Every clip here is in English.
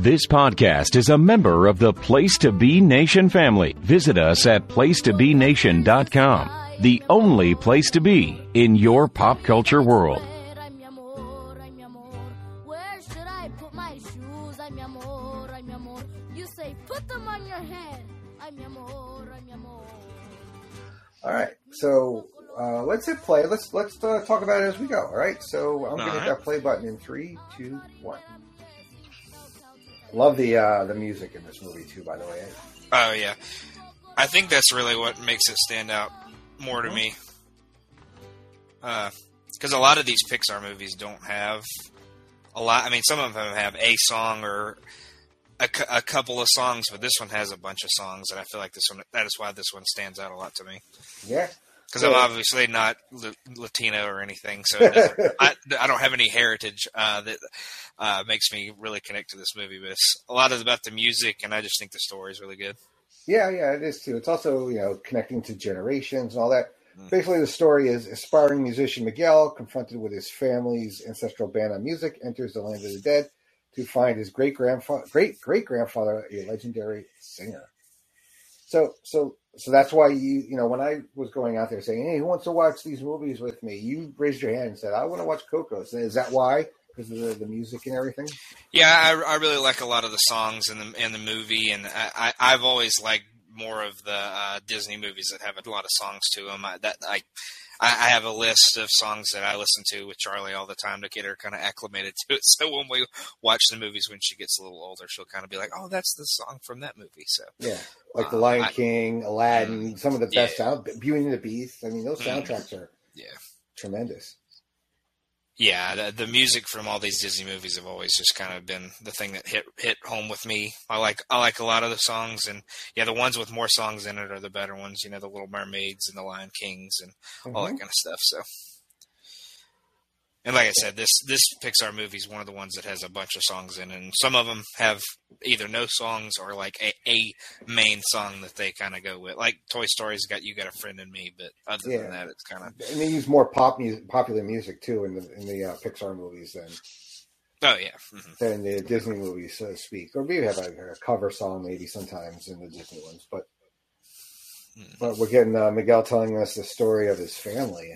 This podcast is a member of the Place to Be Nation family. Visit us at placetobenation.com, the only place to be in your pop culture world. Ay, mi amor, ay, mi amor. Where should I put my shoes? Ay, mi amor, ay, mi amor. You say, put them on your head. Ay, mi amor, ay, mi amor. All right, so uh, let's hit play. Let's let's uh, talk about it as we go. All right, so I'm gonna hit that play button in three, two, one. Love the uh, the music in this movie too. By the way, Oh yeah, I think that's really what makes it stand out more to me. Because a lot of these Pixar movies don't have a lot. I mean, some of them have a song or a, a couple of songs, but this one has a bunch of songs, and I feel like this one. That is why this one stands out a lot to me. yeah, Because I'm obviously not L- Latino or anything, so I, I don't have any heritage uh, that uh, makes me really connect to this movie. But it's a lot is about the music, and I just think the story is really good. yeah, yeah. It is too. It's also you know connecting to generations and all that. Mm. Basically, the story is aspiring musician Miguel, confronted with his family's ancestral ban on music, enters the land of the dead to find his great grandfather, great great grandfather, a legendary singer. So, so, so that's why you, you know, when I was going out there saying, "Hey, who wants to watch these movies with me?" You raised your hand and said, "I want to watch Coco." So is that why? Because of the, the music and everything? Yeah, I, I really like a lot of the songs in the in the movie, and I, I I've always liked more of the uh, Disney movies that have a lot of songs to them. I, that I I I have a list of songs that I listen to with Charlie all the time to get her kind of acclimated to it. So when we watch the movies when she gets a little older, she'll kind of be like, "Oh, that's the song from that movie." So Yeah, like the Uh, Lion I- King, Aladdin, some of the best Yeah. sound, Beauty and the Beast. I mean, those Mm. soundtracks are yeah, tremendous. Yeah, the, the music from all these Disney movies have always just kind of been the thing that hit hit home with me. I like I like a lot of the songs, and yeah, the ones with more songs in it are the better ones. You know, the Little Mermaids and the Lion Kings and all that Mhm. kind of stuff. So, and like I said, this this Pixar movie is one of the ones that has a bunch of songs in, it, and some of them have either no songs or like a, a main song that they kind of go with. Like Toy Story's got "You Got a Friend in Me," but other Yeah. than that, it's kind of And they use more pop music, popular music too in the in the uh, Pixar movies than oh yeah, hmm than the Disney movies, so to speak. Or maybe have a, a cover song maybe sometimes in the Disney ones, but Mhm. but we're getting uh, Miguel telling us the story of his family,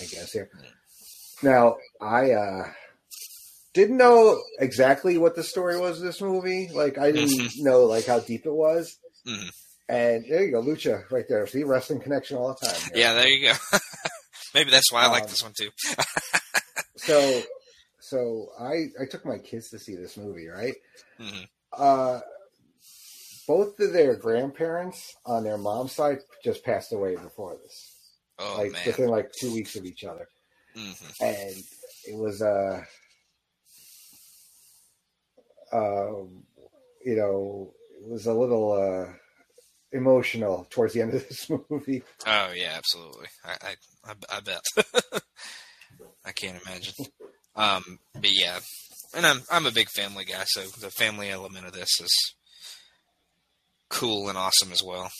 I guess here. Now I uh didn't know exactly what the story was of this movie. Like I didn't Mhm. know like how deep it was. Mhm. And there you go, Lucha, right there. See wrestling connection all the time. here. yeah. There you go. Maybe that's why I like Um, this one too. So, so I I took my kids to see this movie, right? Mhm. Uh, both of their grandparents on their mom's side just passed away before this, Oh like man. within like two weeks of each other, hmm and it was uh, um, you know, it was a little uh emotional towards the end of this movie. Oh yeah, absolutely. I I, I, I bet. I can't imagine. Um, but yeah, and I'm I'm a big family guy, so the family element of this is cool and awesome as well.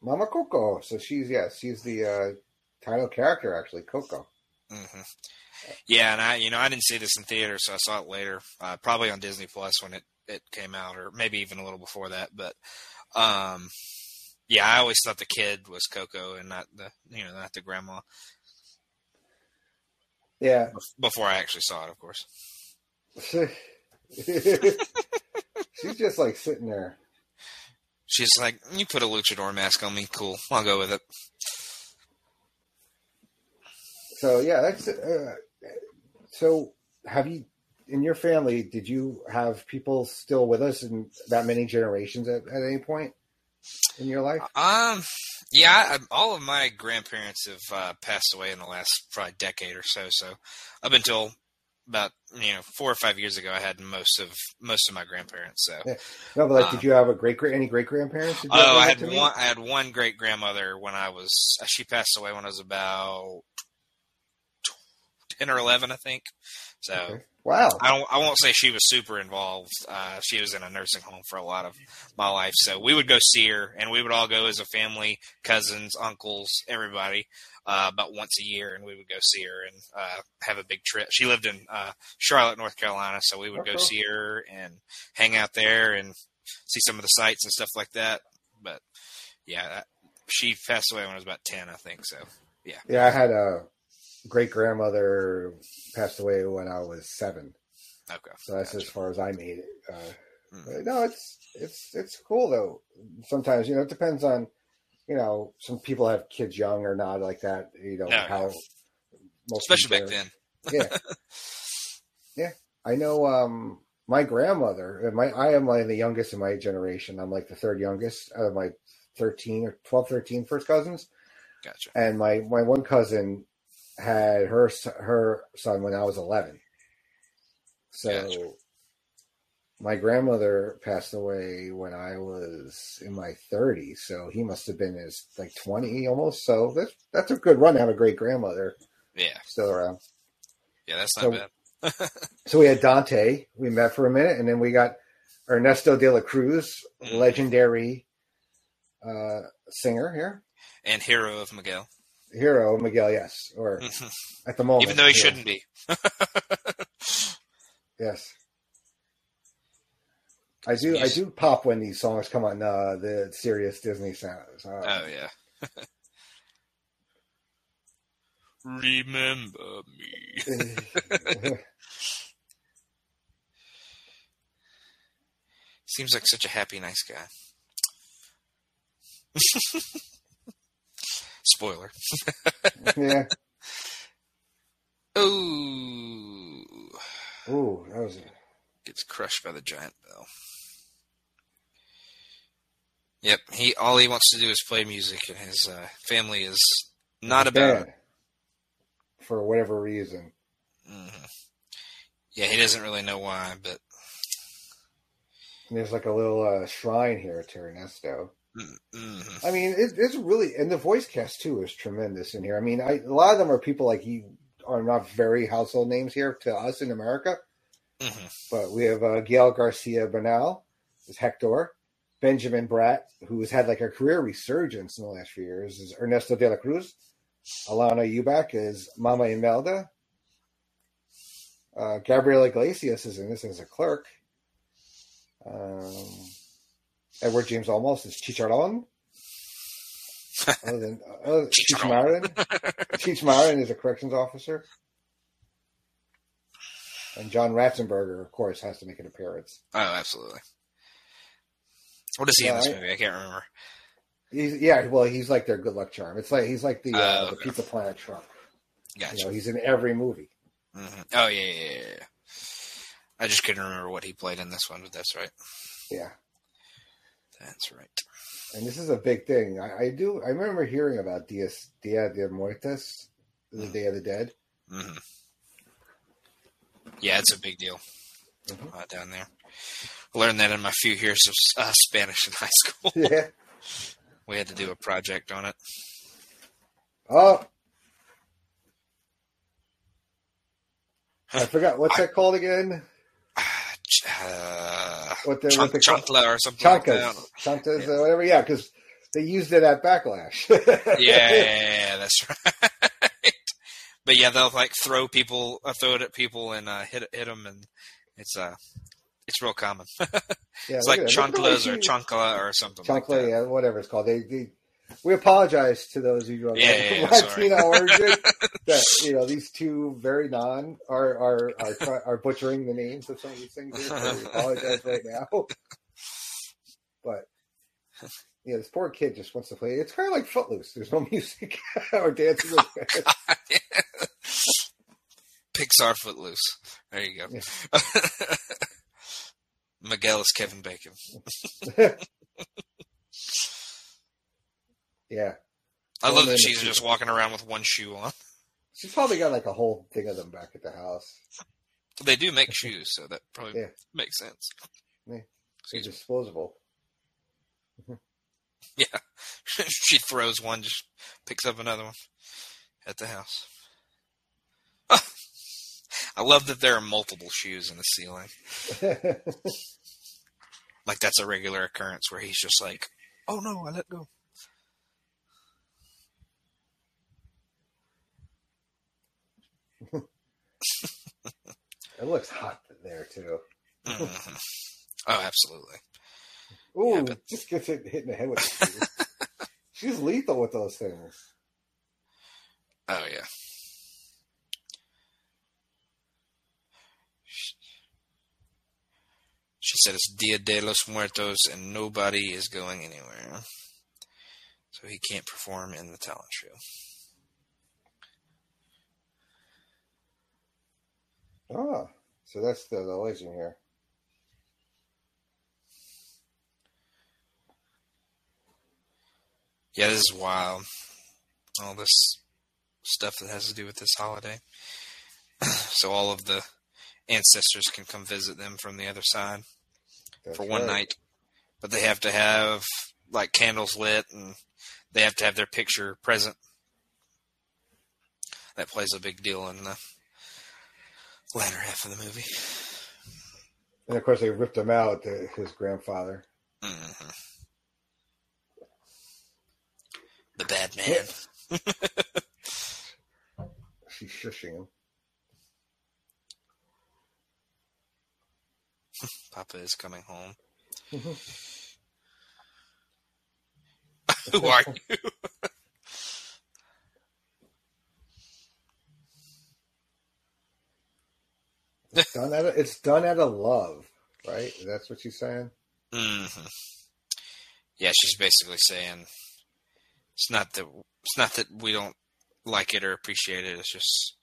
Mama Coco, so she's yeah, she's the uh title character actually, Coco. hmm Yeah, and I you know I didn't see this in theater, so I saw it later, uh, probably on Disney Plus when it it came out, or maybe even a little before that. But um, yeah, I always thought the kid was Coco and not the you know not the grandma. Yeah, Before I actually saw it, of course. She's just like sitting there. She's like, "You put a luchador mask on me, cool. I'll go with it." So yeah, that's. Uh, so have you in your family? Did you have people still with us in that many generations at, at any point in your life? Um, yeah, I, all of my grandparents have uh, passed away in the last probably decade or so. So up until about you know four or five years ago, I had most of most of my grandparents. So Yeah. No, but like, Um, did you have a great great any great grandparents? oh, I had one. I had one great grandmother when I was. She passed away when I was about ten or eleven, I think. So Okay. Wow. I don't. I won't say she was super involved. Uh, she was in a nursing home for a lot of my life, so we would go see her, and we would all go as a family, cousins, uncles, everybody, uh, about once a year, and we would go see her and uh, have a big trip. She lived in uh, Charlotte, North Carolina, so we would go see her and hang out there and see some of the sights and stuff like that. But yeah, that, she passed away when I was about ten, I think. So yeah, Yeah, I had a great grandmother passed away when I was seven, okay, so that's as far as I made it. Uh, Mm. no, it's it's it's cool though. Sometimes you know it depends on you know some people have kids young or not like that. You know Yeah. how most especially back then. Yeah, yeah. I know. Um, my grandmother. My I am like the youngest in my generation. I'm like the third youngest out of my 13 or 12, 13 first cousins. Gotcha. and my my one cousin had her her son when I was eleven. So Gotcha. my grandmother passed away when I was in my thirties. So he must have been his like twenty almost. So that's that's a good run to have a great grandmother Yeah, still around. yeah, that's not So- bad. So we had Dante. We met for a minute, and then we got Ernesto de la Cruz, Mhm. legendary uh, singer here, And hero of Miguel, hero Miguel. Yes, or at the moment, even though he yeah. shouldn't be. Yes. I do. I do pop when these songs come on uh, the serious Disney sounds. Uh, Oh yeah. Remember me. Seems like such a happy, nice guy. Spoiler. yeah. Oh, Ooh, that was. gets crushed by the giant bell. Yep, he all he wants to do is play music, and his uh, family is not about it. bad for whatever reason. hmm Yeah, he doesn't really know why, but And there's like a little uh, shrine here to Ernesto. Mm I mean, it, it's really and the voice cast too is tremendous in here. I mean, I, a lot of them are people like you are not very household names here to us in America. hmm But we have uh, Gael Garcia Bernal is Hector. Benjamin Bratt, who has had like a career resurgence in the last few years, is Ernesto de la Cruz. Alanna Ubach is Mama Imelda. Uh, Gabriel Iglesias is in this as a clerk. Um, Edward James Olmos is Chicharron. Other than uh, Cheech Marin. Cheech Marin is a corrections officer. And John Ratzenberger, of course, has to make an appearance. Oh, absolutely. What is he in this I- movie? I can't remember. He's, yeah, well, he's like their good luck charm. It's like he's like the uh, Oh, the. Pizza Planet truck. Gotcha. You know, he's in every movie. hmm Oh yeah, yeah, yeah, yeah. I just couldn't remember what he played in this one, but that's right. Yeah, That's right. and this is a big thing. I, I do. I remember hearing about Dias Dia de Muertos, the Mm. Day of the Dead. hmm Yeah, it's a big deal Mhm. uh, down there. I Learned that in my few years of uh, Spanish in high school. Yeah. we had to do a project on it. Oh, I forgot what's that called again. Uh, What the chunk, what chunkla or something like that. Chankas, Chankas, or whatever. Yeah, because they used it at Backlash. Yeah, yeah, yeah, that's right. but yeah, they'll like throw people, uh, throw it at people and uh, hit hit them, and it's uh, it's real common. Yeah, it's like at that. Look at the way chunklas or chunkla or something like Chunkla, that. yeah, whatever it's called. They, they, we apologize to those who don't Yeah, yeah, yeah, Latino origin. that you know these two very non are are are, are butchering the names of some of these things. Here, so we apologize right now. But yeah, this poor kid just wants to play. It's kind of like Footloose. There's no music or dancing. Pixar Footloose. There you go. Miguel is Kevin Bacon. Yeah, I love that she's just walking around with one shoe on. she's probably got like a whole thing of them back at the house. They do make shoes, so that probably Yeah. makes sense. They're disposable. Mm-hmm. Yeah. she throws one, just picks up another one at the house. I love that there are multiple shoes in the ceiling. Like that's a regular occurrence where he's just like, "Oh no, I let go." it looks hot there too. Mhm. Oh, absolutely. Ooh, Yeah, but- just gets hit, hit in the head with. She's lethal with those things. Oh yeah. She said it's Dia de los Muertos and nobody is going anywhere. So he can't perform in the talent show. Ah, so that's the, the legend here. Yeah, this is wild. All this stuff that has to do with this holiday. so all of the ancestors can come visit them from the other side That's for one right. night. But they have to have like candles lit and they have to have their picture present. That plays a big deal in the latter half of the movie. And of course, they ripped him out, the, his grandfather. hmm The bad man. She's shushing him. Papa is coming home. Mhm. Who are you? It's done out of, it's done out of love, right? That's what she's saying. hmm Yeah, she's basically saying it's not that it's not that we don't like it or appreciate it. It's just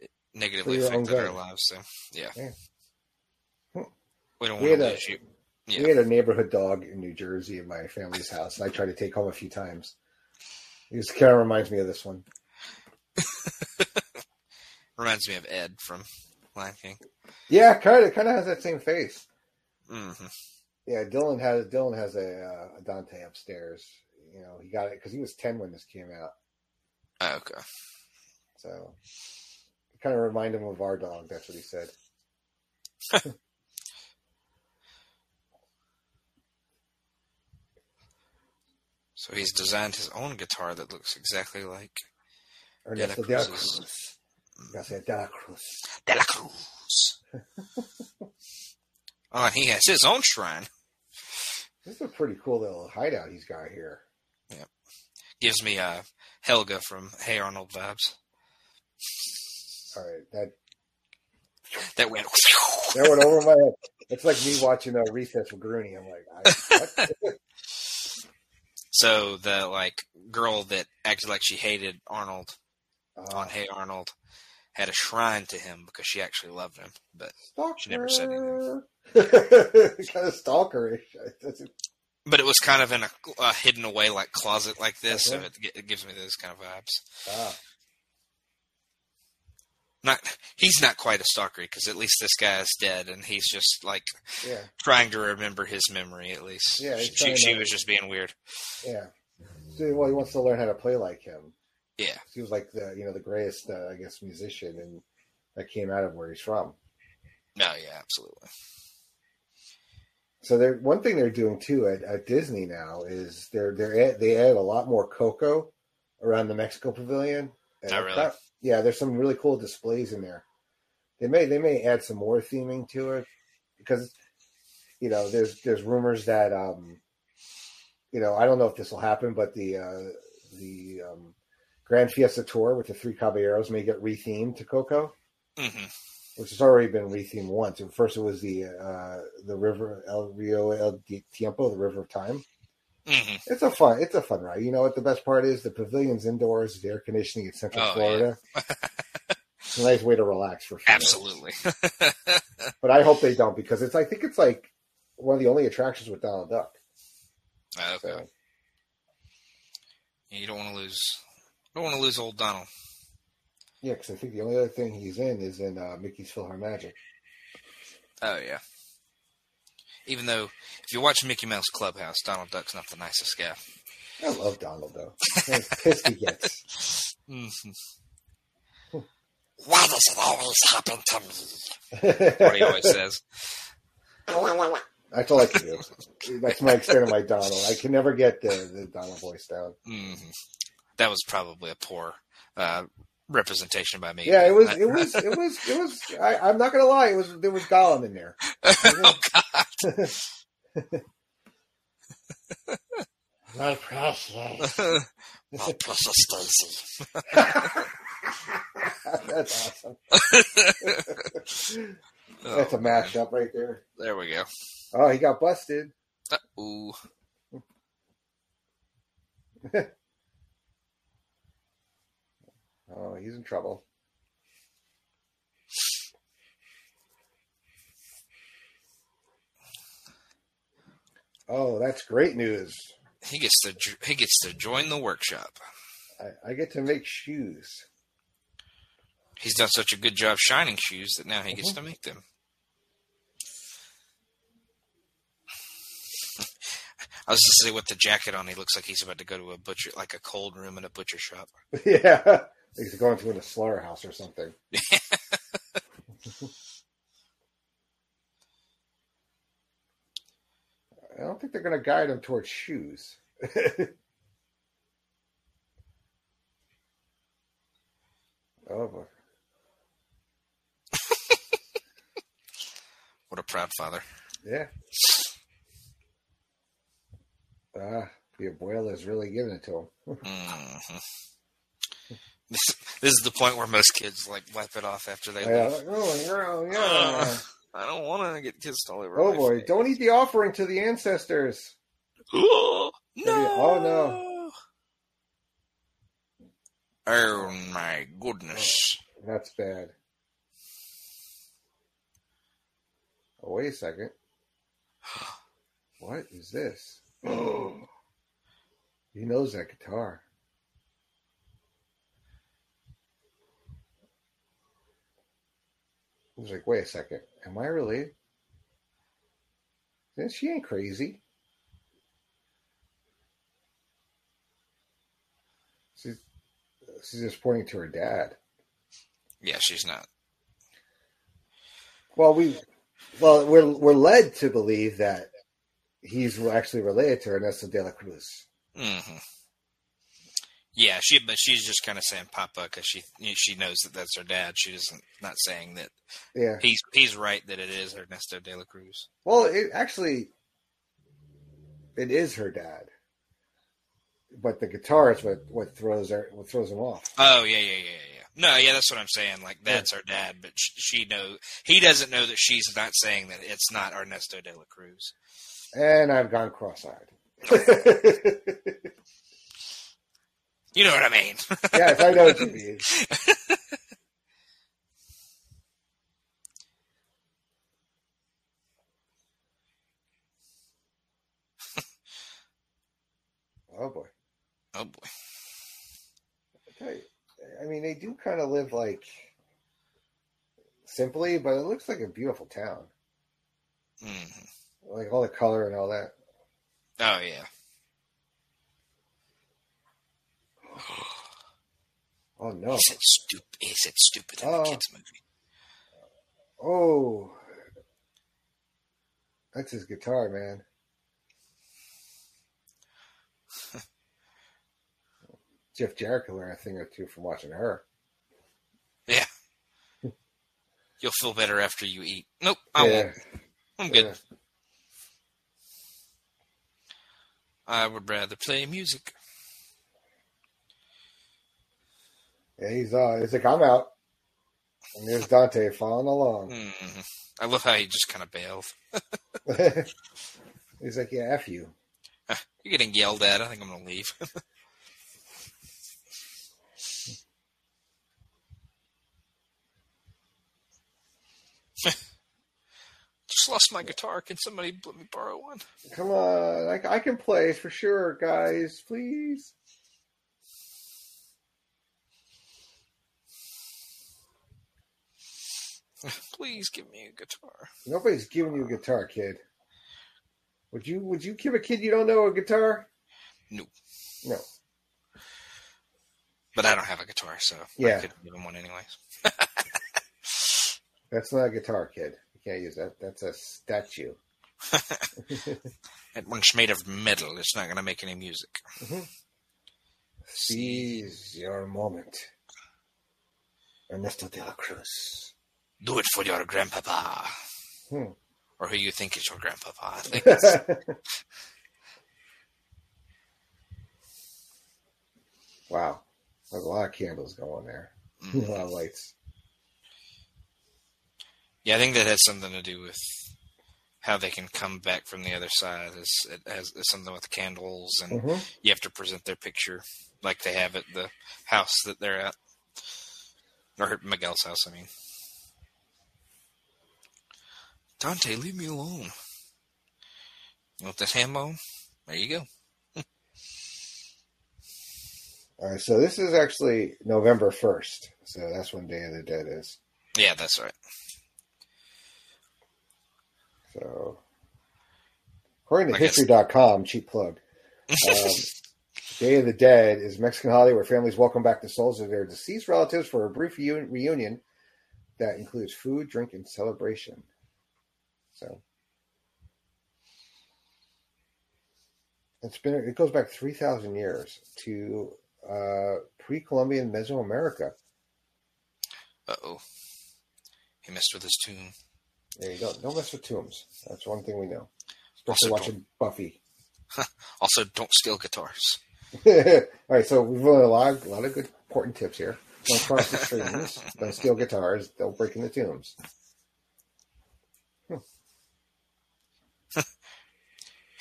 it negatively For your own affected our lives. So yeah, Yeah. We don't We want to had a- lose you. We had a neighborhood dog in New Jersey at my family's house, and I tried to take home a few times. Just kind of reminds me of this one. reminds me of Ed from Lion King. Yeah, kind of, kind of has that same face. hmm Yeah, Dylan has Dylan has a, uh, a Dante upstairs. You know, he got it because he was ten when this came out. Okay. So, kind of remind him of our dog. That's what he said. So he's designed his own guitar that looks exactly like Ernesto De de la la Cruz's. Gracias, de la Cruz. De La Cruz. oh, and he has his own shrine. This is a pretty cool little hideout he's got here. Yeah. Gives me uh, Helga from Hey Arnold vibes. All right, that That went. that went over my head. It's like me watching a recess with Grooney. I'm like, I, what? So the like girl that acted like she hated Arnold Uh, on Hey Arnold had a shrine to him because she actually loved him. But stalker. She never said anything. kind of stalkerish. But it was kind of in a, a hidden away like closet like this, so it, it gives me those kind of vibes. Ah, Not he's not quite a stalker because at least this guy is dead and he's just like yeah, trying to remember his memory at least. Yeah, she, she, she was just being weird. yeah. Well, he wants to learn how to play like him. Yeah, He was like the you know the greatest uh, I guess musician and that came out of where he's from. no, yeah, absolutely. So they're one thing they're doing too at, at Disney now is they're they're they add a lot more Coco around the Mexico Pavilion. And Oh, I really? yeah, there's some really cool displays in there. They may they may add some more theming to it because you know there's there's rumors that um you know I don't know if this will happen, but the uh, the um, Grand Fiesta Tour with the three Caballeros may get rethemed to Coco hmm which has already been rethemed once. And first, it was the uh, the river El Rio del Tiempo, the River of Time. hmm It's a fun, it's a fun ride. You know what the best part is? The pavilion's indoors, the air conditioning in Central Oh, Florida. it's a nice way to relax for minutes. Absolutely. But I hope they don't because it's I think it's like one of the only attractions with Donald Duck. okay. So You don't want to lose. Don't want to lose old Donald. yeah, because I think the only other thing he's in is in uh, Mickey's PhilharMagic. Oh yeah. Even though if you watch Mickey Mouse Clubhouse, Donald Duck's not the nicest guy. I love Donald though. Pissed he gets. hmm Why does it always happen to me? What he always says. That's all I can do. That's my extent of my Donald. I can never get the, the Donald voice down. hmm That was probably a poor uh, representation by me. Yeah, it was. It was. It was. It was. I, I'm not gonna lie. It was. There was Gollum in there. oh God! My precious. My precious Stacy. That's awesome. Oh, That's a mashup right there. There we go. Oh, he got busted. Uh, ooh. Oh, he's in trouble. Oh, that's great news. He gets to he gets to join the workshop. I, I get to make shoes. He's done such a good job shining shoes that now he gets mm-hmm. to make them. I was just say with the jacket on, he looks like he's about to go to a butcher, like a cold room in a butcher shop. yeah. He's going to a slaughterhouse or something. I don't think they're going to guide him towards shoes. oh, boy. What a proud father. Yeah. Ah, the abuela is really giving it to him. hmm This, this is the point where most kids like wipe it off after they Yeah, leave. oh, yeah, yeah. Uh, I don't want to get kissed all over. Oh boy, don't eat the offering to the ancestors. no! Oh, no. Oh my goodness! That's bad. Oh, wait a second. What is this? he knows that guitar. He's like, wait a second. Am I really? Then She ain't crazy. She's, she's just pointing to her dad. Yeah, she's not. Well, we, well, we're we're led to believe that he's actually related to Ernesto de la Cruz. hmm Yeah, she but she's just kind of saying Papa because she she knows that that's her dad. She doesn't not saying that Yeah. he's he's right that it is Ernesto de la Cruz. Well, it actually, it is her dad, but the guitar is what what throws her what throws him off. Oh yeah yeah yeah yeah. No, yeah, that's what I'm saying. Like that's her dad, but she, she know he doesn't know that she's not saying that it's not Ernesto de la Cruz. And I've gone cross-eyed. You know what I mean? yes, I know what you mean. oh boy. oh boy. I I mean, they do kind of live like simply, but it looks like a beautiful town. hmm Like all the color and all that. Oh yeah. Oh no! He said stupid. He said stupid in Oh. the kids movie. Oh, that's his guitar, man. Jeff Jarrett could learn a thing or two from watching her. Yeah. You'll feel better after you eat. Nope, I yeah, won't. I'm good. yeah. I would rather play music. Yeah, he's uh, he's like, I'm out. And there's Dante following along. hmm I love how he just kind of bailed. he's like, yeah, f you. You're getting yelled at. I think I'm gonna leave. Just lost my guitar. Can somebody let me borrow one? Come on, I, I can play for sure, guys. Please. Please give me a guitar. Nobody's giving you a guitar, kid. Would you? Would you give a kid you don't know a guitar? No. No. But I don't have a guitar, so Yeah. I could give him one anyways. That's not a guitar, kid. You can't use that. That's a statue. That one's made of metal. It's not going to make any music. Mm-hmm. Seize your moment. Ernesto de la Cruz. Do it for your grandpapa. Hmm. Or who you think is your grandpapa. I think wow. There's a lot of candles going there. A lot of lights. yeah, I think that has something to do with how they can come back from the other side. It has it's something with candles, and hmm you have to present their picture like they have at the house that they're at, or Miguel's house. I mean, Dante, leave me alone. You want this ham bone? There you go. All right, so this is actually November 1st. So that's when Day of the Dead is. Yeah, that's right. So, according to I guess- History.com, cheap plug, um, Day of the Dead is a Mexican holiday where families welcome back the souls of their deceased relatives for a brief reunion that includes food, drink, and celebration. So, it's been it goes back three thousand years to uh, pre-Columbian Mesoamerica. Uh oh. He messed with his tomb. There you go. Don't mess with tombs. That's one thing we know. Especially Also watching Buffy. Also, don't steal guitars. All right, so we've learned a lot, a lot of good important tips here. Don't cross the streams. don't steal guitars. Don't break into tombs.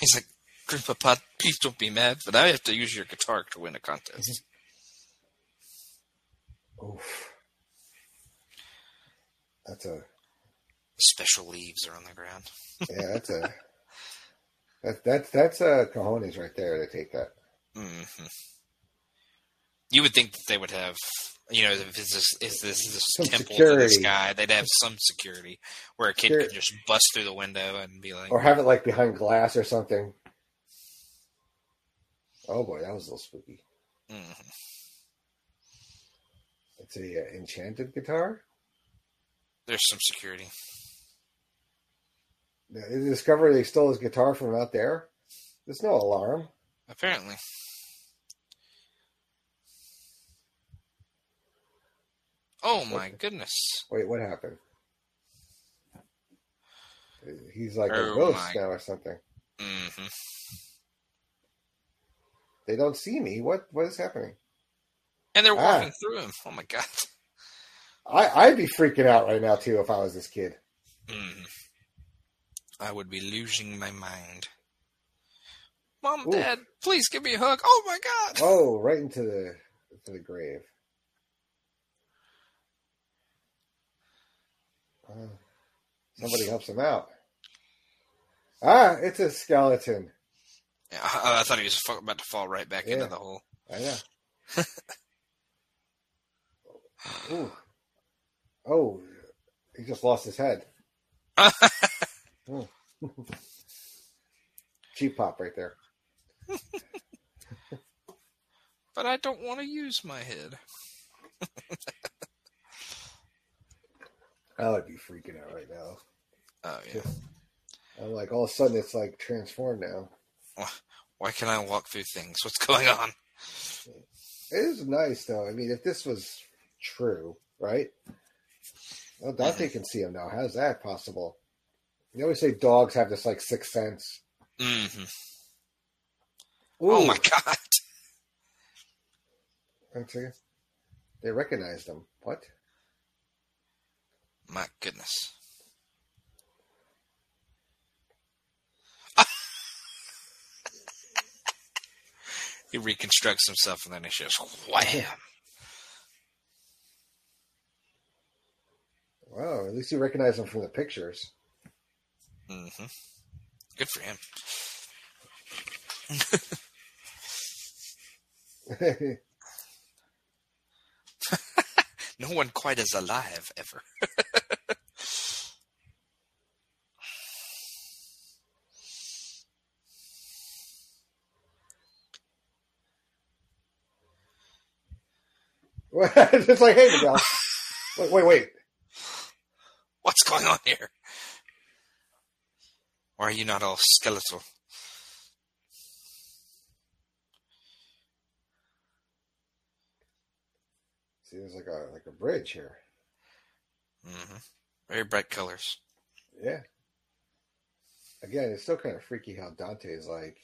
He's like, Grandpapa, please don't be mad, but I have to use your guitar to win a contest. Oof. That's a Special leaves are on the ground. yeah. That's a that that's that's a cojones right there to take that. hmm You would think that they would have, you know, if this is this is a temple to this guy, they'd have some security where a kid Secur- could just bust through the window and be like, Or have it like behind glass or something. Oh boy, that was a little spooky. mhm. It's a uh, enchanted guitar. "There's some security." They discovered they stole his guitar from out there. There's no alarm. Apparently, oh my goodness! Wait, what happened? He's like a Oh, ghost my- now or something. hmm They don't see me. What what is happening? And they're Ah. walking through him. Oh my god! I I'd be freaking out right now too if I was this kid. Mhm. I would be losing my mind. Mom, Ooh. Dad, please give me a hug. Oh my god! Oh, right into the to the grave. Uh, somebody helps him out. Ah, it's a skeleton. Yeah, I, I thought he was about to fall right back Yeah. into the hole. I know. Ooh. Oh, he just lost his head. Oh. Cheap pop right there. but I don't want to use my head. I would be freaking out right now. Oh yeah. I'm like, all of a sudden, it's like transformed now. Why can I walk through things? What's going on? It is nice, though. I mean, if this was true, right? Well, Dante can see him now. How's that possible? You always say dogs have this like sixth sense. hmm Oh my god! one second. They recognized him. What? My goodness. he reconstructs himself and then he just wham. Wow, at least you recognize him from the pictures. Mm-hmm. Good for him. No one quite as alive ever. Just like, hey, Miguel. wait, wait, wait. What's going on here? Why are you not all skeletal? See, there's like a like a bridge here. hmm Very bright colors. Yeah. Again, it's still kind of freaky how Dante is like.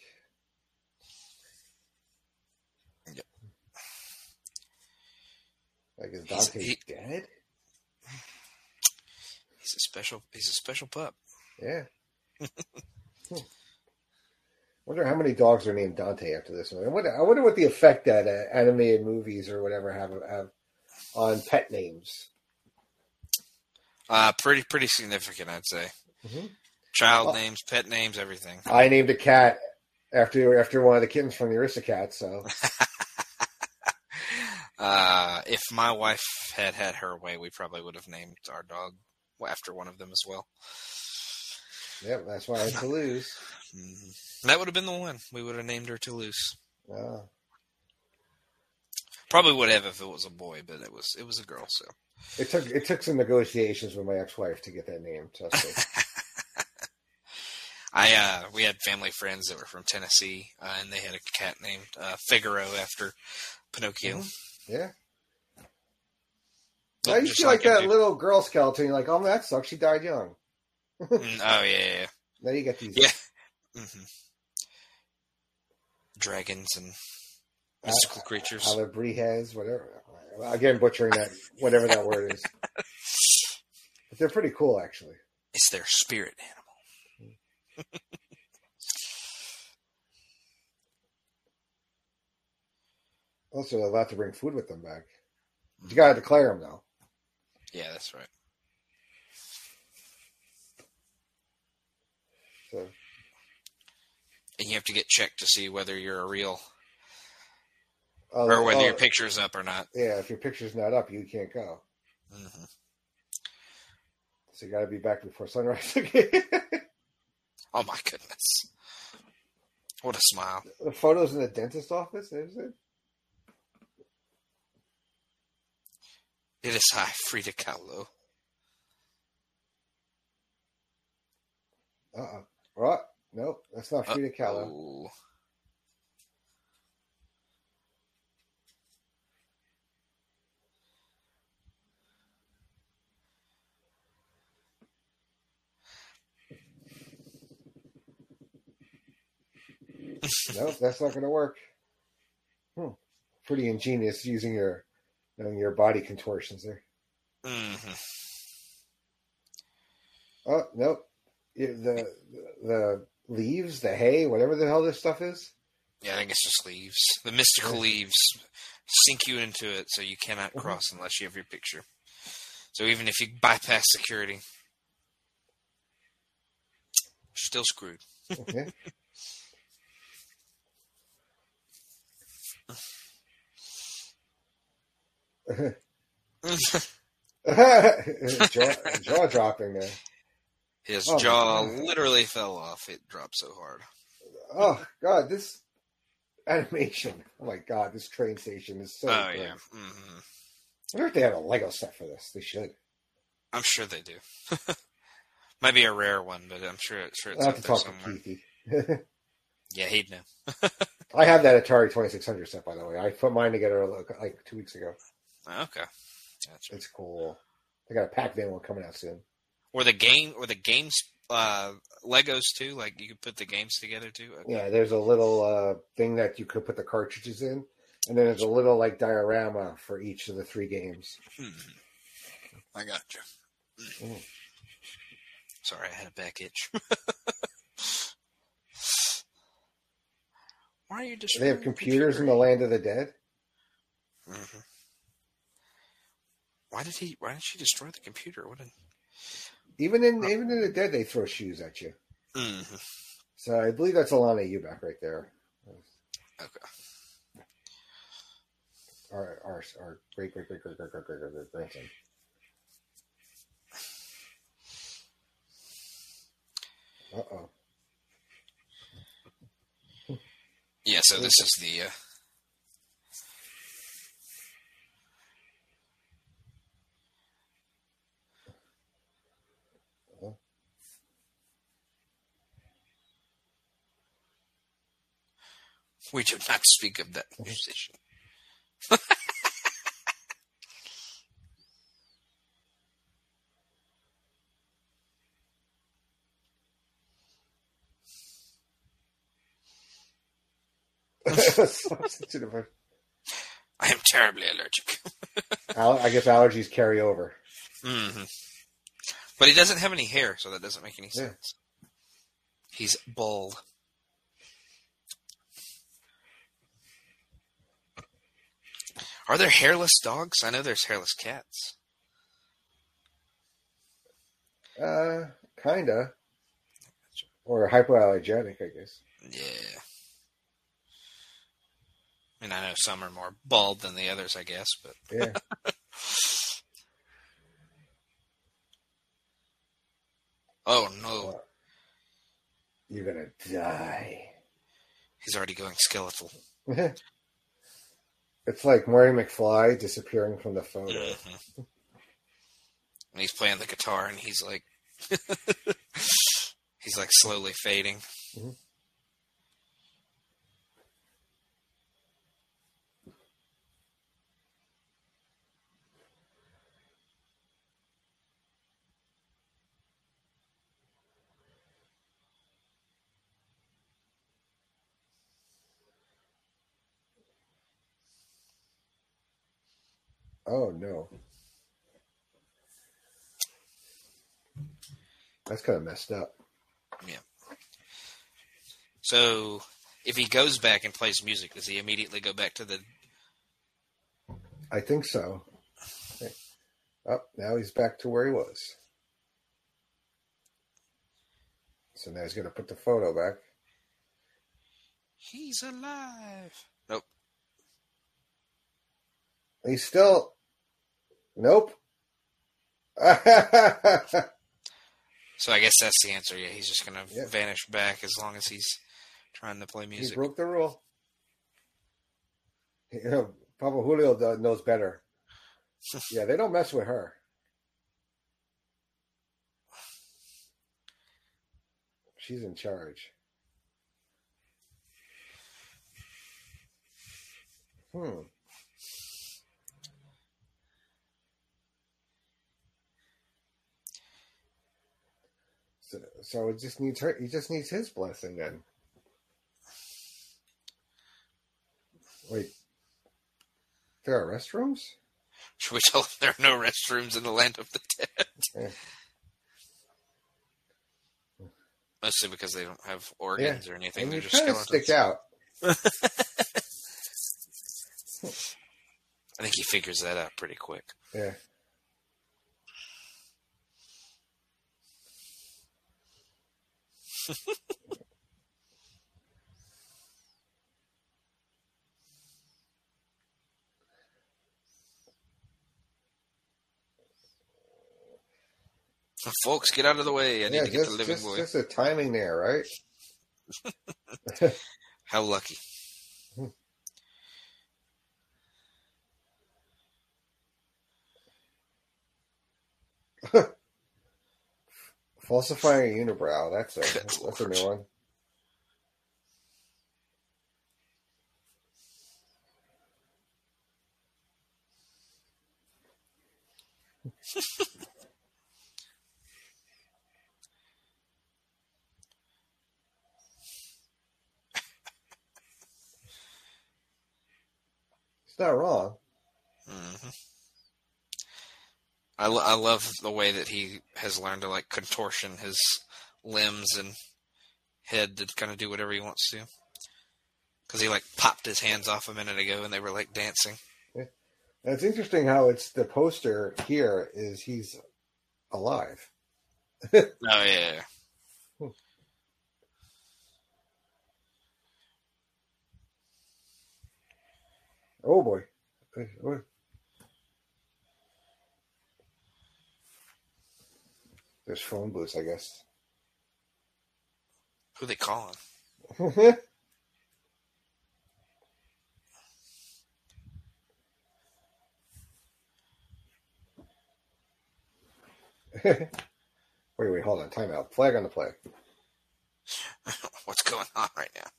Like is He's- Dante he- dead? He's a special. He's a special pup. Yeah. Hmm. Wonder how many dogs are named Dante after this one. I wonder, I wonder what the effect that uh, animated movies or whatever have have on pet names. Uh, pretty pretty significant, I'd say. Mhm. Child Oh. names, pet names, everything. I named a cat after after one of the kittens from the Aristocats. So Uh, if my wife had had her way, we probably would have named our dog after one of them as well. Yep, that's why I had to lose. Mhm. That would have been the one. We would have named her Toulouse. Oh. Probably would have if it was a boy, but it was it was a girl. So It took it took some negotiations with my ex wife to get that name. I uh, we had family friends that were from Tennessee, uh, and they had a cat named uh, Figaro after Pinocchio. Yeah. I used to be like him, that little girl skeleton. You're like, oh, that sucks. She died young. Mm, oh yeah, yeah. Now you get these. Yeah. hmm Dragons and mystical creatures. Alabrijes, whatever. Again, butchering that, whatever that word is. But they're pretty cool, actually. It's their spirit animal. Also, they're allowed to bring food with them back. You gotta declare them, though. Yeah, that's right. So, And you have to get checked to see whether you're a real oh, or whether oh, your picture's up or not. Yeah, if your picture's not up, you can't go. hmm So you gotta be back before sunrise again. Oh my goodness! What a smile! the photos in the dentist office, is it? It is high Frida Kahlo. Uh uh What? Nope, that's not Frida Kahlo. Uh-oh. nope, that's not gonna work. Hmm. Pretty ingenious using your knowing your body contortions there. Mhm. Oh nope. The the leaves, the hay, whatever the hell this stuff is. Yeah, I think it's just leaves. The mystical Yeah. leaves sink you into it, so you cannot Mhm. cross unless you have your picture. So even if you bypass security, you're still screwed. Okay. jaw, jaw dropping there. His Oh, jaw God. literally fell off. It dropped so hard. Oh god, this animation. Oh my god, this train station is so. oh great. yeah, hmm I wonder if they have a Lego set for this. They should. I'm sure they do. Might be a rare one, but I'm sure, sure it's I'll have to talk to somewhere. Keithy. Yeah, he'd know. I have that Atari Twenty Six Hundred set by the way. I put mine together like two weeks ago. Okay, gotcha. It's cool. They got a Pac-Man one coming out soon. Or the game, or the games, uh, Legos too. Like you could put the games together too. Okay. Yeah, there's a little uh, thing that you could put the cartridges in, and then there's a little like diorama for each of the three games. Mhm. I got you. Mm. Sorry, I had a back itch. Why are you just? They have computers in the land of the dead. hmm why did he? Why did she destroy the computer? What? Even in uh, even in the dead, they throw shoes at you. Mm-hmm. So I believe that's Alanna Ubach right there. Okay. Our our our great great great great great great great, great, great grandson. Uh oh. Yeah, so this is the uh, We do not speak of that musician. Substitute of a- I am terribly allergic. I guess allergies carry over. hmm But he doesn't have any hair, so that doesn't make any Yeah. sense. He's bald. Are there hairless dogs? I know there's hairless cats. Uh, kinda. Or hypoallergenic, I guess. Yeah. I mean, I know some are more bald than the others, I guess, but Yeah. oh no, You're gonna die. he's already going skeletal. it's like Marty McFly disappearing from the photo. Mhm. And he's playing the guitar, and he's like, he's like slowly fading. Mhm. Oh no. That's kind of messed up. Yeah. So, if he goes back and plays music, does he immediately go back to the? I think so. Okay. Oh, now he's back to where he was. So now he's going to put the photo back. He's alive. Nope. He's still. Nope. So I guess that's the answer. Yeah, he's just gonna Yeah. vanish back as long as he's trying to play music. he broke the rule. You know, Papa Julio knows better. yeah, they don't mess with her. She's in charge. Hmm. So, so it just needs her. He just needs his blessing then. Wait, there are restrooms? Should we tell him there are no restrooms in the land of the dead? Yeah. Mostly because they don't have organs or anything. And They're just skeletons. stick out. I think he figures that out pretty quick. Yeah. Folks, get out of the way. I need yeah, to get just, the living just, boy. just the timing there, right? How lucky. Falsifying a unibrow. That's a Good that's a new one. It's not wrong. hmm I, lo- I love the way that he has learned to like contortion his limbs and head to kind of do whatever he wants to. Because he like popped his hands off a minute ago and they were like dancing. And it's interesting how it's the poster here is he's alive. Oh yeah. Oh boy. Oh. There's phone booths, I guess. Who they calling? wait, wait, hold on. Timeout. Flag on the play. What's going on right now?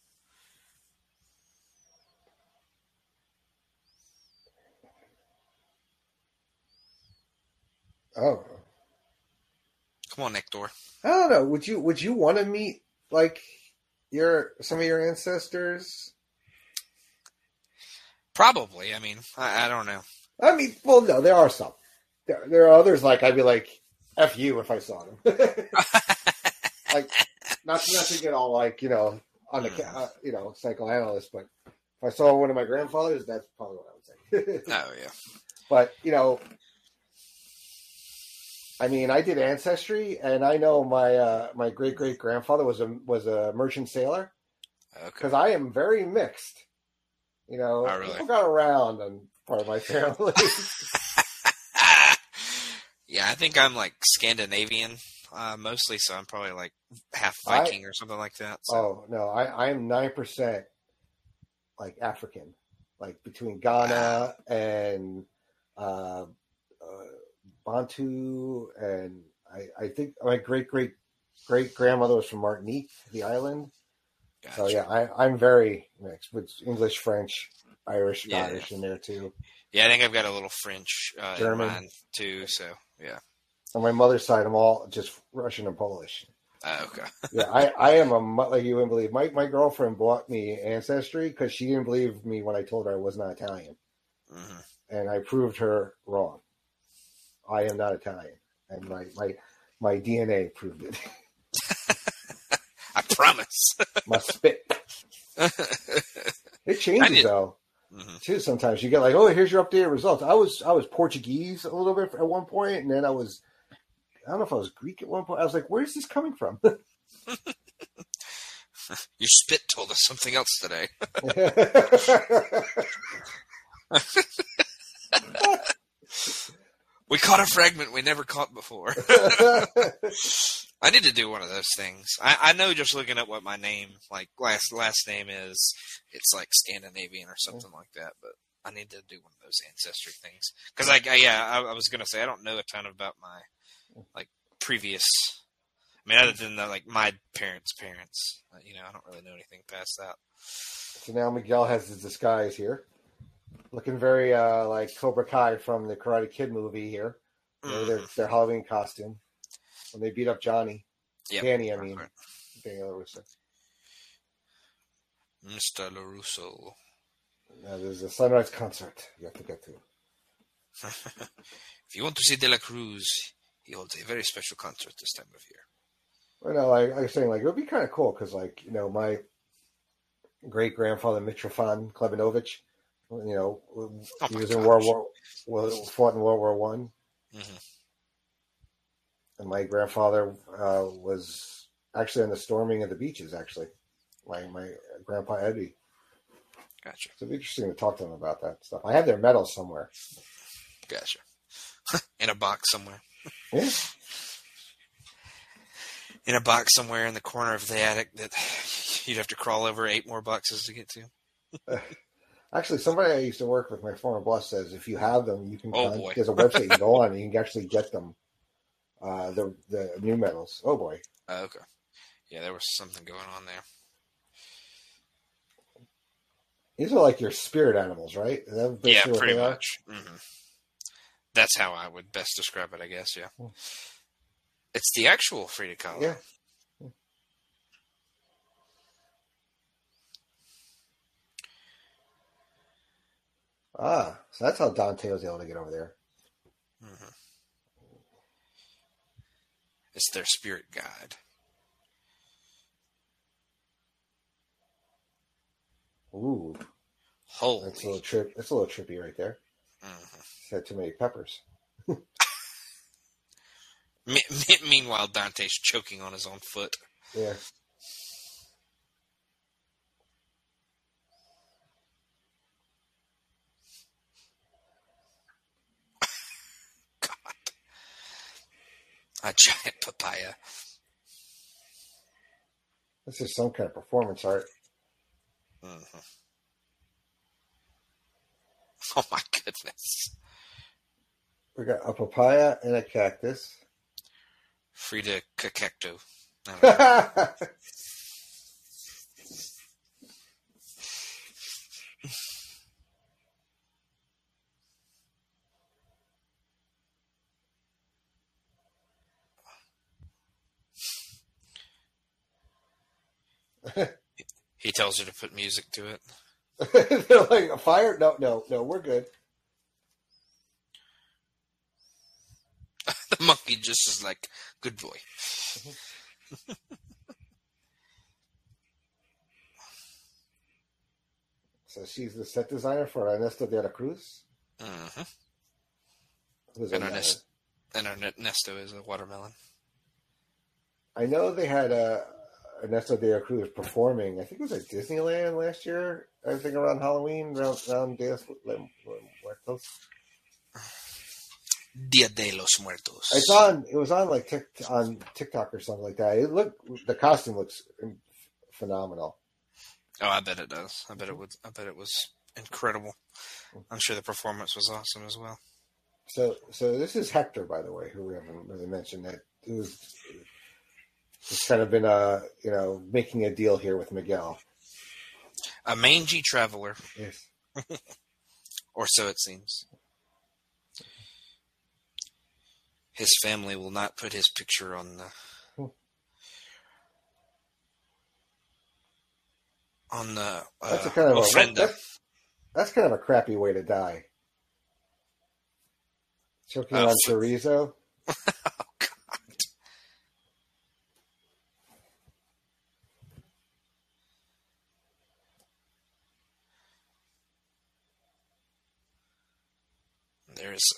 Oh, Come on, Hector. I don't know. Would you would you want to meet like your some of your ancestors? Probably. I mean, I, I don't know. I mean, well, no, there are some. There, there are others like I'd be like, "F you" if I saw them. like, not not to get all like you know on the ca- uh, you know psychoanalyst, but if I saw one of my grandfathers, that's probably what I would say. Oh yeah. but you know, I mean, I did ancestry, and I know my uh, my great great grandfather was a was a merchant sailor Okay. because I am very mixed. You know, Oh, really? people got around on part of my family. yeah, I think I'm like Scandinavian uh, mostly, so I'm probably like half I- Viking or something like that. So. oh no, I I am nine percent like African, like between Ghana and uh, uh, Bantu, and I I think my great great great grandmother was from Martinique, the island. Gotcha. So yeah, I, I'm very mixed with English, French, Irish, Yeah. Scottish in there too. Yeah, I think I've got a little French uh, German. too. So yeah. On my mother's side, I'm all just Russian and Polish. Uh, okay. Yeah, I, I am a like you wouldn't believe. My my girlfriend bought me ancestry because she didn't believe me when I told her I was not Italian, hmm and I proved her wrong. I am not Italian, and my my my DNA proved it. I promise. my spit. It changes though. hmm too. Sometimes you get like, oh, here's your updated results. I was I was Portuguese a little bit at one point, and then I was I don't know if I was Greek at one point. I was like, where's this coming from? Your spit told us something else today. We caught a fragment we never caught before. I need to do one of those things. I, I know just looking at what my name, like last last name is, it's like Scandinavian or something like that. But I need to do one of those ancestry things because, like, I, yeah, I, I was gonna say I don't know a ton about my like previous. I mean, other than the, like my parents' parents, you know, I don't really know anything past that. so now Miguel has his disguise here, looking very uh, like Cobra Kai from the Karate Kid movie here. You know, their their Halloween costume when they beat up Johnny, Yep. Danny. I mean, Right. LaRusso. Mr. LaRusso. Now, there's a sunrise concert you have to get to. if you want to see De La Cruz, he holds a very special concert this time of year. Well, no, I, I was saying like it would be kind of cool because like you know my great grandfather Mitrofan Klebanovich, you know Oh he was in gosh. World War well, fought in World War One, Mhm. and my grandfather uh, was actually on the storming of the beaches. Actually, my my grandpa Eddie. Gotcha. So it'd be interesting to talk to them about that stuff. I have their medals somewhere. Gotcha. in a box somewhere. Yeah, In a box somewhere in the corner of the attic that you'd have to crawl over eight more boxes to get to. Actually, somebody I used to work with, my former boss, says if you have them, you can. Oh, con- boy. There's a website you can go on and you can actually get them. Uh, the the new medals. Oh boy. Oh, okay. Yeah, there was something going on there. These are like your spirit animals, right? Yeah, pretty much. hmm That's how I would best describe it, I guess. Yeah. Hmm. It's the actual Frida Kahlo. Yeah. Ah, so that's how Dante was able to get over there. Mhm. It's their spirit guide. Ooh, Holy. that's a little trip. That's a little trippy right there. Mhm. Said too many peppers. Me- meanwhile, Dante's choking on his own foot. Yeah. A giant papaya. This is some kind of performance art. hmm Oh my goodness. We got a papaya and a cactus. Frida Kakecto. He tells her to put music to it. They're like a fire. No, no, no. We're good. The monkey just is like, good boy. So she's the set designer for Ernesto de la Cruz. Who's And Ernest, and Ernesto is a watermelon. I know they had uh, Ernesto de la Cruz performing. I think it was at Disneyland last year. I think around Halloween, around, around Dias Muertos. Dia de los Muertos. It's on. It was on like tic, on TikTok or something like that. It looked. The costume looks phenomenal. Oh, I bet it does. I bet it would. I bet it was incredible. I'm sure the performance was awesome as well. So, so this is Hector, by the way, who we haven't really mentioned. That who's has kind of been uh you know making a deal here with Miguel. A mangy traveler, Yes. or so it seems. His family will not put his picture on the on the uh, That's a kind of a that's, that's kind of a crappy way to die. Choking Uh, on chorizo. oh God!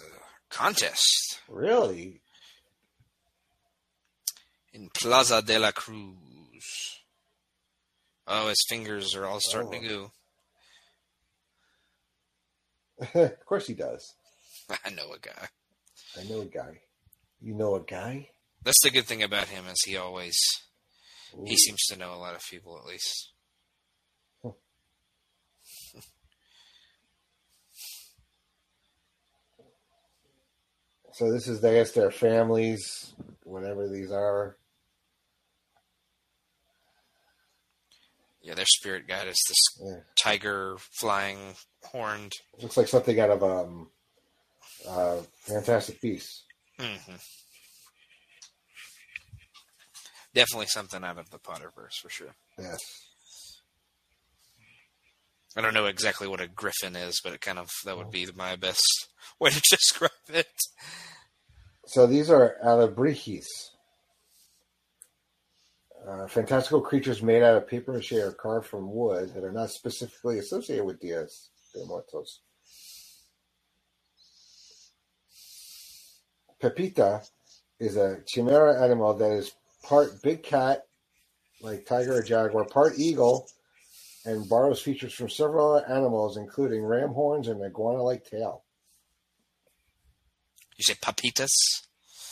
A uh, contest Really? in Plaza de la Cruz. Oh, his fingers are all starting to oh. go. of course he does. I know a guy. I know a guy. You know a guy? That's the good thing about him is he always he seems to know a lot of people at least. So this is, I guess, their families, whatever these are. Yeah, their spirit guide is this Yeah. tiger flying horned. Looks like something out of um, uh, Fantastic Beasts. hmm Definitely something out of the Potterverse for sure. Yes. I don't know exactly what a griffin is, but it kind of that would be my best way to describe it. So these are alebrijes. Uh, fantastical creatures made out of paper mache or carved from wood that are not specifically associated with Dias de Muertos. Pepita is a chimera animal that is part big cat, like tiger or jaguar, part eagle, and borrows features from several other animals, including ram horns and iguana-like tail. You say papitas?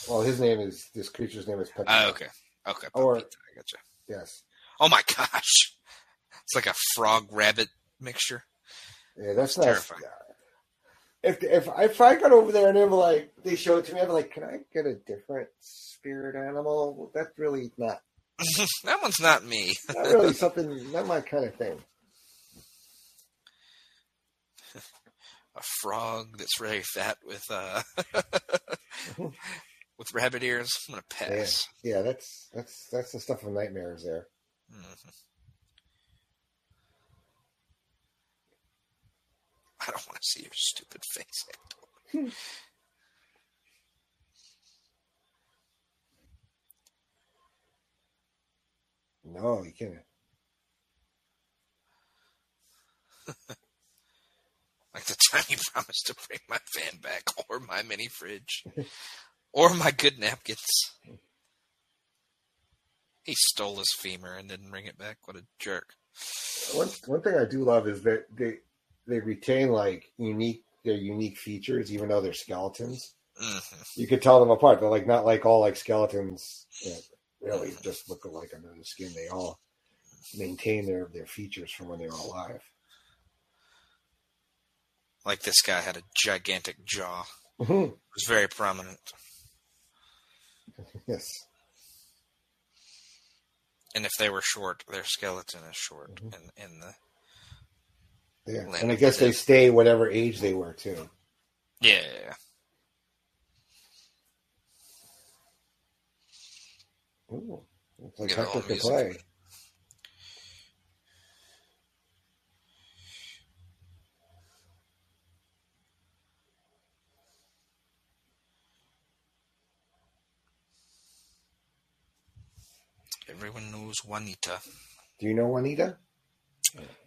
Well, his name is this creature's name is Pepita. Oh, okay, okay. Or- Papita, I gotcha. Yes. Oh my gosh, it's like a frog rabbit mixture. Yeah, that's not. Terrifying. If if if I got over there and they were like they showed it to me, I'd be like, "Can I get a different spirit animal?" Well, that's really not that one's not me. not really something not my kind of thing. A frog that's very fat with uh with rabbit ears. I'm gonna pass. Yeah, that's that's that's the stuff of nightmares there. Mhm. I don't want to see your stupid face. No, you can't. Like the time you promised to bring my fan back, or my mini fridge, or my good napkins. He stole his femur and didn't bring it back. What a jerk! One one thing I do love is that they they retain like unique their unique features, even though they're skeletons. hmm You could tell them apart. They're like not like all like skeletons that really just look alike under the skin. They all maintain their their features from when they were alive. Like this guy had a gigantic jaw. Mhm. It was very prominent. Yes. And if they were short, their skeleton is short. Mhm. And in the Yeah. And I guess they stay whatever age they were too. yeah, Ooh, looks like Hector can play. Everyone knows Juanita. Do you know Juanita?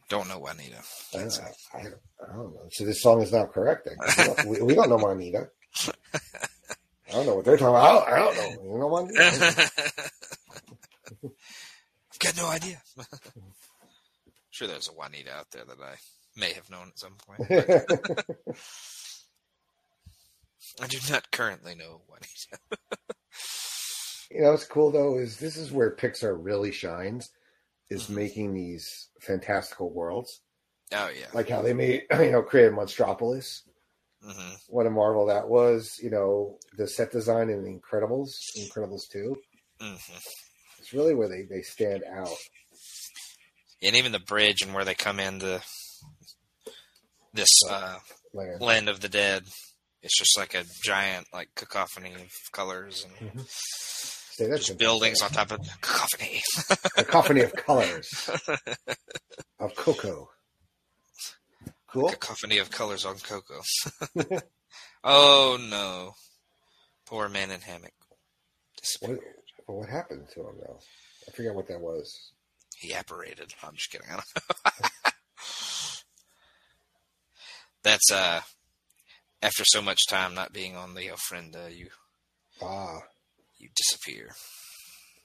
Don't know Juanita. I, I, I, don't know. So this song is not correct. we, we don't know Juanita. I don't know what they're talking about. I don't, I don't know. You know what I've got no idea. sure, there's a Juanita out there that I may have known at some point. I do not currently know Juanita. you know what's cool though is this is where Pixar really shines, is Mhm. making these fantastical worlds. Oh yeah. Like how they made, you know, created Monstropolis. Hmm What a marvel that was. You know, the set design in The Incredibles, Incredibles 2. hmm It's really where they, they stand out. And even the bridge and where they come in the this uh, Like, land of the dead. It's just like a giant like cacophony of colors and say that's just buildings on top of cacophony. cacophony of colors of cocoa. Cool. cacophony of colors on cocoa. oh no. Poor man in hammock. What, well, what happened to him though? I forget what that was. He apparated. I'm just kidding. I don't know. That's uh after so much time not being on the ofrenda, you Ah, you disappear.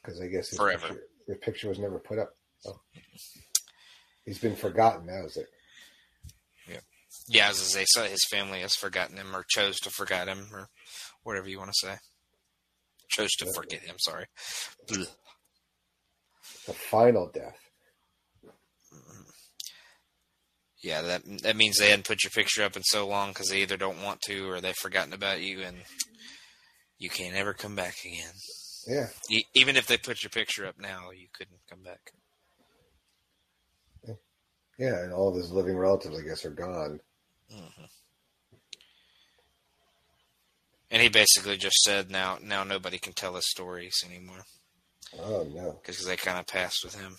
because I guess his Forever. Picture, his picture was never put up. Oh. He's been forgotten now, is it? Yeah, as they say, his family has forgotten him or chose to forget him or whatever you want to say. Chose to forget him, sorry. The final death. Yeah, that that means they hadn't put your picture up in so long because they either don't want to or they've forgotten about you and you can't ever come back again. Yeah. E- even if they put your picture up now, you couldn't come back. Yeah, and all of his living relatives, I guess, are gone. Hmm And he basically just said, "Now, now nobody can tell his stories anymore Oh no! because they kind of passed with him."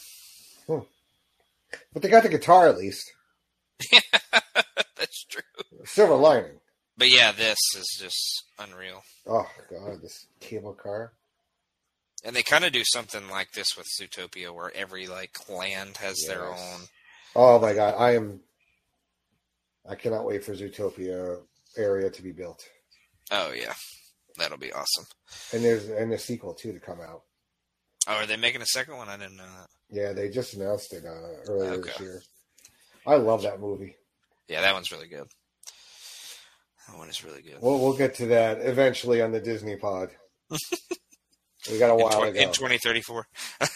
But they got the guitar at least. That's true. Silver lining. But yeah, this is just unreal. Oh god, this cable car. And they kind of do something like this with Zootopia, where every like land has their own. Oh my god, I am. I cannot wait for Zootopia area to be built, Oh yeah, that'll be awesome. and there's and a sequel too to come out. Oh, are they making a second one? I didn't know that. Yeah, they just announced it uh, earlier this year. I love that movie. Yeah, that one's really good. That one is really good. We'll we'll get to that eventually on the Disney Pod. we got a in, while tw- to go. in 2034.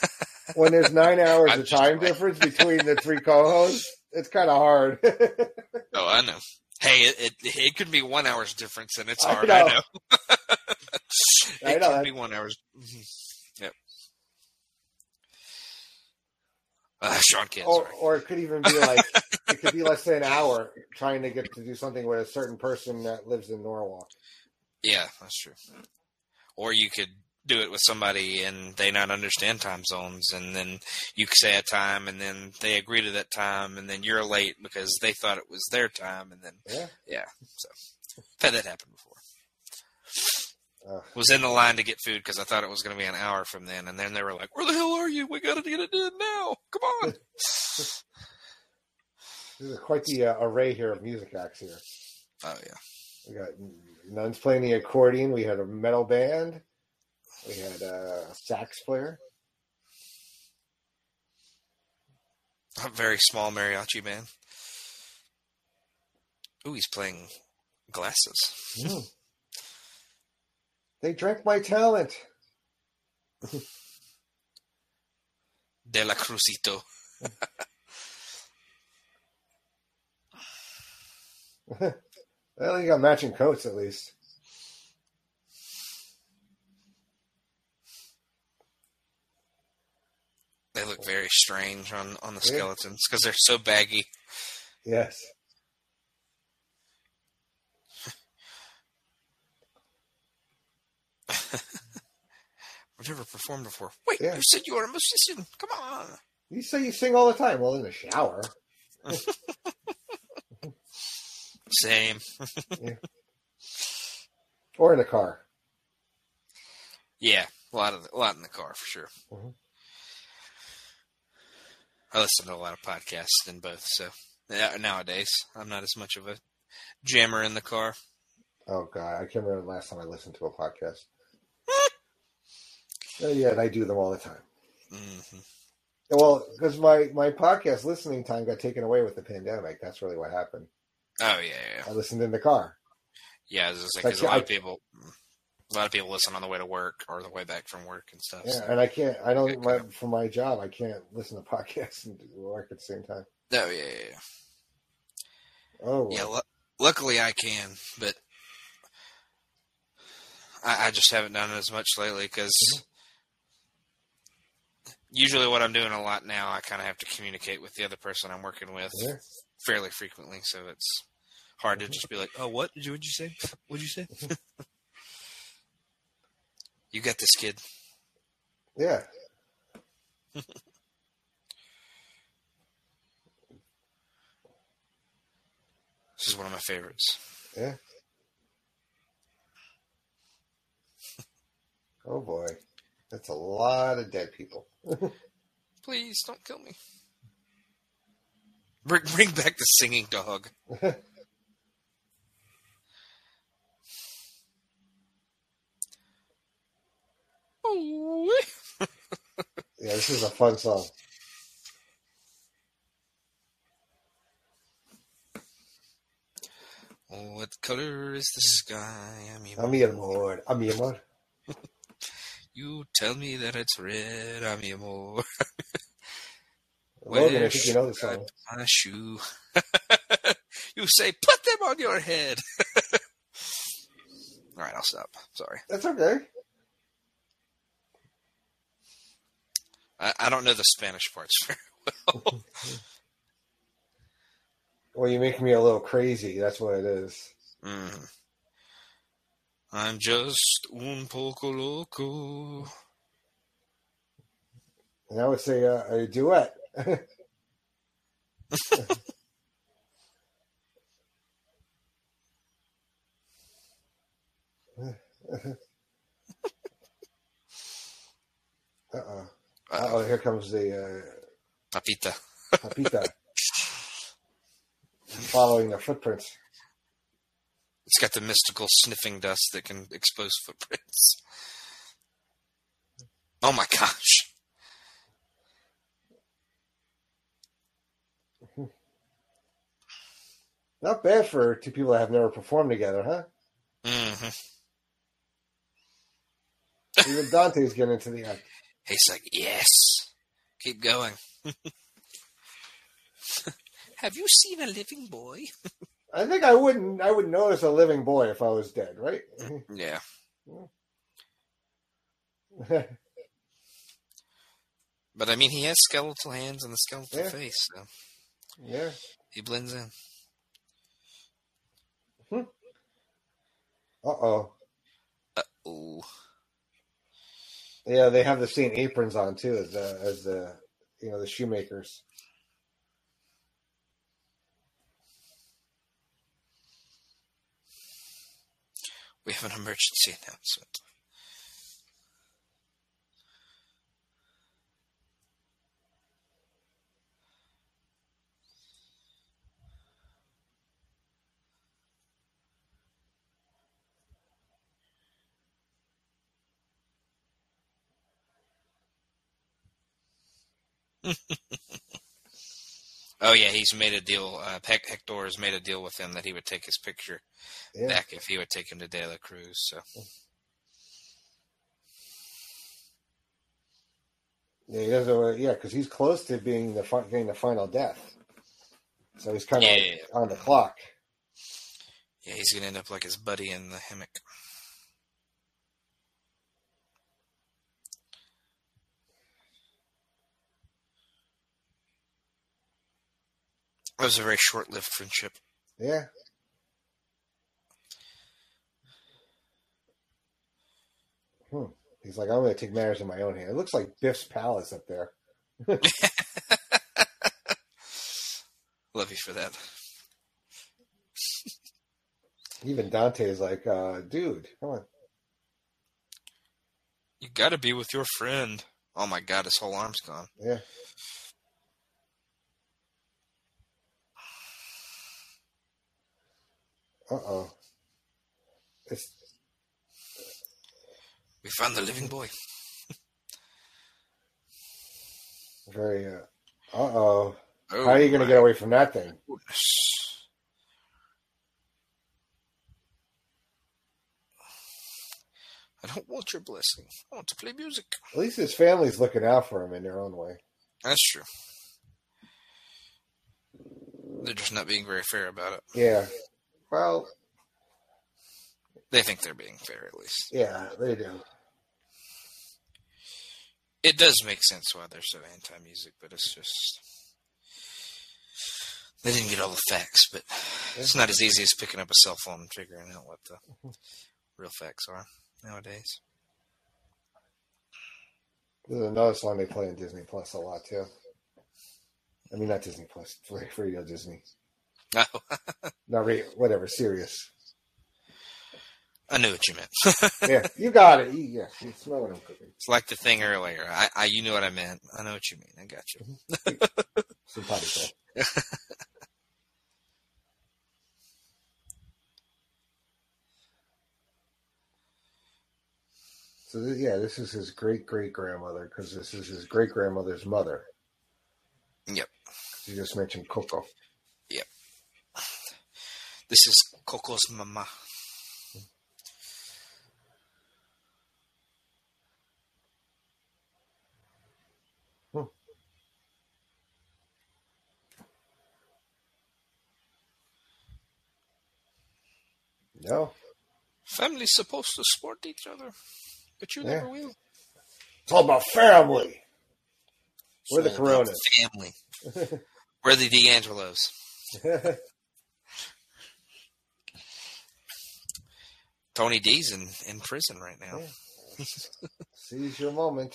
when there's nine hours of time difference between the three co-hosts, it's kind of hard. Oh, I know. Hey, it, it it could be one hour's difference, and it's I hard. know. I know. I it know. could be one hour's. mhm. Yep. Uh, Sean Kidd. or, or it could even be like it could be less than an hour trying to get to do something with a certain person that lives in Norwalk. Yeah, that's true. Or you could do it with somebody and they not understand time zones, and then you say a time, and then they agree to that time, and then you're late because they thought it was their time, and then Yeah. yeah. So I've had that happen before. Uh, Was in the line to get food because I thought it was going to be an hour from then, and then they were like, "Where the hell are you? We got to get it in now! Come on!" this is quite the uh, array here of music acts here. oh yeah, We got nuns playing the accordion. We had a metal band. We had a sax player. a very small mariachi band. Ooh, he's playing glasses. Hmm. They drank my talent. De la Crucito. Well, you got matching coats at least. They look very strange on on the Yeah. skeletons because they're so baggy. Yes. I've never performed before. Wait, Yeah. you said you were a musician. Come on. You say you sing all the time. Well, in the shower. Same. Or in a car. Yeah, a lot of a lot in the car for sure. Mhm. I listen to a lot of podcasts in both. So nowadays, I'm not as much of a jammer in the car. Oh god, I can't remember the last time I listened to a podcast. Uh, yeah, and I do them all the time. hmm Well, because my my podcast listening time got taken away with the pandemic. That's really what happened. Oh yeah, yeah, I listened in the car. yeah. It's like, Like, a lot I- of people, a lot of people listen on the way to work or the way back from work and stuff. Yeah, so- and I can't. I don't. My, for my job, I can't listen to podcasts and work at the same time. Oh yeah, yeah, yeah. Oh, Yeah, lu- luckily I can, but I, I just haven't done it as much lately because mm-hmm. usually what I'm doing a lot now, I kind of have to communicate with the other person I'm working with yeah. fairly frequently, so it's hard to mm-hmm. just be like, "Oh, what did you? What'd you say? What'd you say?" Mm-hmm. you got this, kid. yeah. This is one of my favorites. Yeah. Oh boy, that's a lot of dead people. Please don't kill me. Bring, bring back the singing dog. Oh, Yeah, this is a fun song. Oh, what color is the sky? I'm your I'm mi amor. I'm mi amor. You tell me that it's red. I'm your more. Logan, I think you know the song. My shoe. you say, put them on your head. All right, I'll stop. Sorry. That's okay. I, I don't know the Spanish parts very well. Well, you make me a little crazy. That's what it is. Mhm. I'm just un poco loco. And I would say uh, a duet. Uh oh. Uh oh, here comes the Papita. uh, Papita. Following the footprints. It's got the mystical sniffing dust that can expose footprints. Oh my gosh. Not bad for two people that have never performed together, huh? hmm Even Dante's getting into the act. He's like, yes. Keep going. Have you seen a living boy? I think I wouldn't. I would notice a living boy if I was dead, right? Yeah. But I mean, he has skeletal hands and a skeletal Yeah. face, so yeah. he blends in. Uh oh. Uh oh, Yeah, they have the same aprons on too as the as the you know the shoemakers. we have an emergency announcement. Oh yeah, he's made a deal. Uh, Hector has made a deal with him that he would take his picture Yeah. back if he would take him to De La Cruz. So Yeah, he doesn't. Yeah, because he's close to being the getting the final death. So he's kind of Yeah. on the clock. yeah, he's gonna end up like his buddy in the hammock. It was a very short-lived friendship. Yeah. Hmm. He's like, I'm going to take matters in my own hand. It looks like Biff's palace up there. Love you for that. Even Dante is like, uh, dude, come on. You got to be with your friend. Oh my god, his whole arm's gone. Yeah. Uh oh. It's We found the living boy. very. Uh. Oh, How are you going to get away from that thing? goodness. I don't want your blessing. I want to play music. At least his family's looking out for him in their own way. That's true. They're just not being very fair about it. Yeah. Well, They think they're being fair, at least. yeah, they do. It does make sense why they're so anti-music, but it's just they didn't get all the facts. But it's not as easy as picking up a cell phone and figuring out what the mm-hmm. real facts are nowadays. There's another song they play in Disney Plus a lot too. I mean, not Disney Plus, for Radio Disney. Oh, Not radio, whatever, Sirius. I knew what you meant. Yeah, you got it. You, yeah, you smell what I'm cooking. it's like the thing earlier. I, I, you knew what I meant. I know what you mean. I got you. Mm-hmm. Simpatico. so th- yeah, this is his great great grandmother because this is his great grandmother's mother. Yep. You just mentioned Coco. This is Coco's mama. Hmm. No, Family's supposed to support each other, but you Yeah. never will. it's all about family. We're the Coronas. Family. We're the D'Angelos. Tony D's in, in prison right now. Yeah. Seize your moment.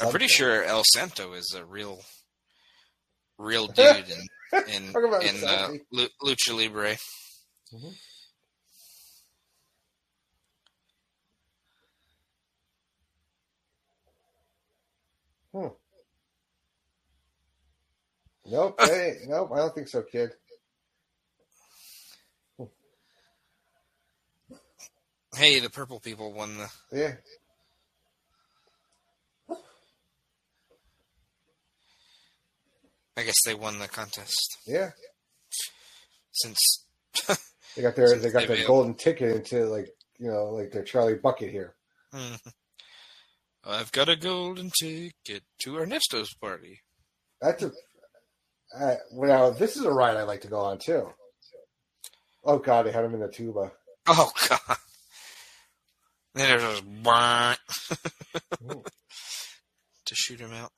I'm pretty sure El Santo is a real, real dude in in, in uh, Lucha Libre. Mhm. Hmm. Nope. Hey, nope. I don't think so, kid. Hey, the purple people won the. Yeah. I guess they won the contest Yeah. since. They got their they got their bailed. golden ticket into like you know like their Charlie Bucket here. I've got a golden ticket to Ernesto's party. That's a. Uh, well, now this is a ride I like to go on too. Oh God, they had him in the tuba. Oh God! Then there's just to shoot him out.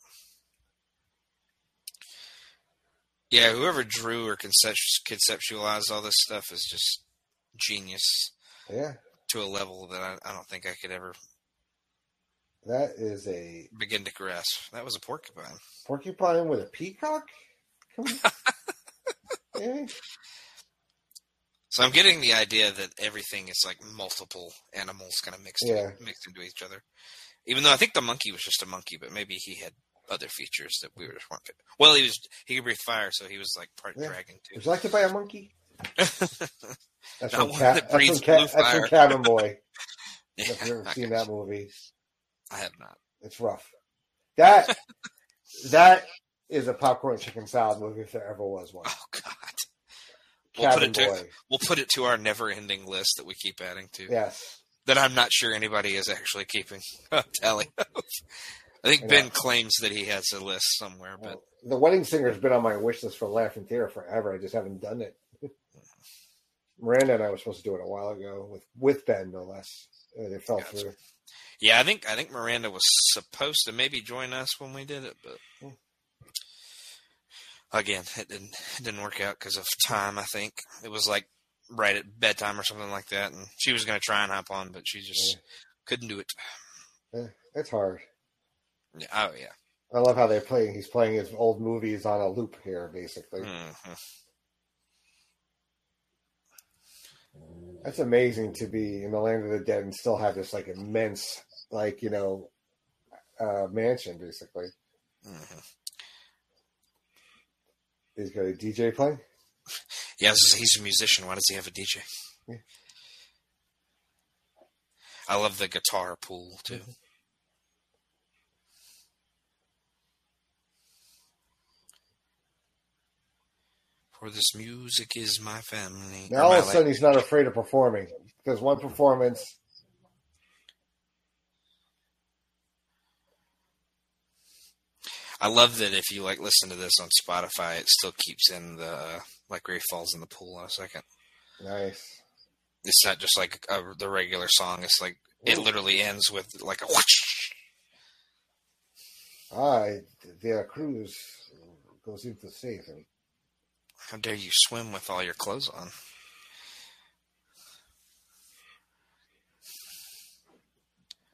Yeah, whoever drew or concept- conceptualized all this stuff is just genius Yeah, to a level that I, I don't think I could ever that is a begin to grasp. That was a porcupine. porcupine with a peacock. Come on. yeah. So I'm getting the idea that everything is like multiple animals kind of mixed Yeah. mixed into each other. Even though I think the monkey was just a monkey, but maybe he had other features that we were just weren't. fit- Well, he was he could breathe fire, so he was like part Yeah. dragon Would too. you like to buy a monkey? That's Not one Ca- that that's, from Ca- that's from. Cabin Boy. Yeah, If you've ever seen that movie, I have not. it's rough. That that is a popcorn chicken salad movie if there ever was one. Oh God, We'll put it to- we'll put it to our never-ending list that we keep adding to. Yes. That I'm not sure anybody is actually keeping a tally of. I think know. Ben claims that he has a list somewhere, but Well, the Wedding Singer's been on my wish list for Laughing Theater forever. I just haven't done it. Miranda and I were supposed to do it a while ago with with Ben, no less. Uh, it fell Gotcha. through. Yeah, I think I think Miranda was supposed to maybe join us when we did it, but. Again, it didn't it didn't work out because of time. I think it was like right at bedtime or something like that, and she was going to try and hop on, but she just Yeah. couldn't do it. Eh, it's hard. Yeah, oh yeah, I love how they're playing. He's playing his old movies on a loop here, basically. Mhm. That's amazing to be in the land of the dead and still have this like immense, like you know, uh, mansion, basically. Mhm. He's got a DJ playing. Yes, he's a musician. Why does he have a DJ? Yeah. I love the guitar pool too. Mm-hmm. For this music is my family. Now all of a sudden he's not afraid of performing because one performance. I love that if you like listen to this on Spotify, it still keeps in the uh, like he falls in the pool in a second. Nice. It's not just like a, the regular song. It's like it literally ends with like a whoosh. Ah, De La Cruz goes in to save him. How dare you swim with all your clothes on?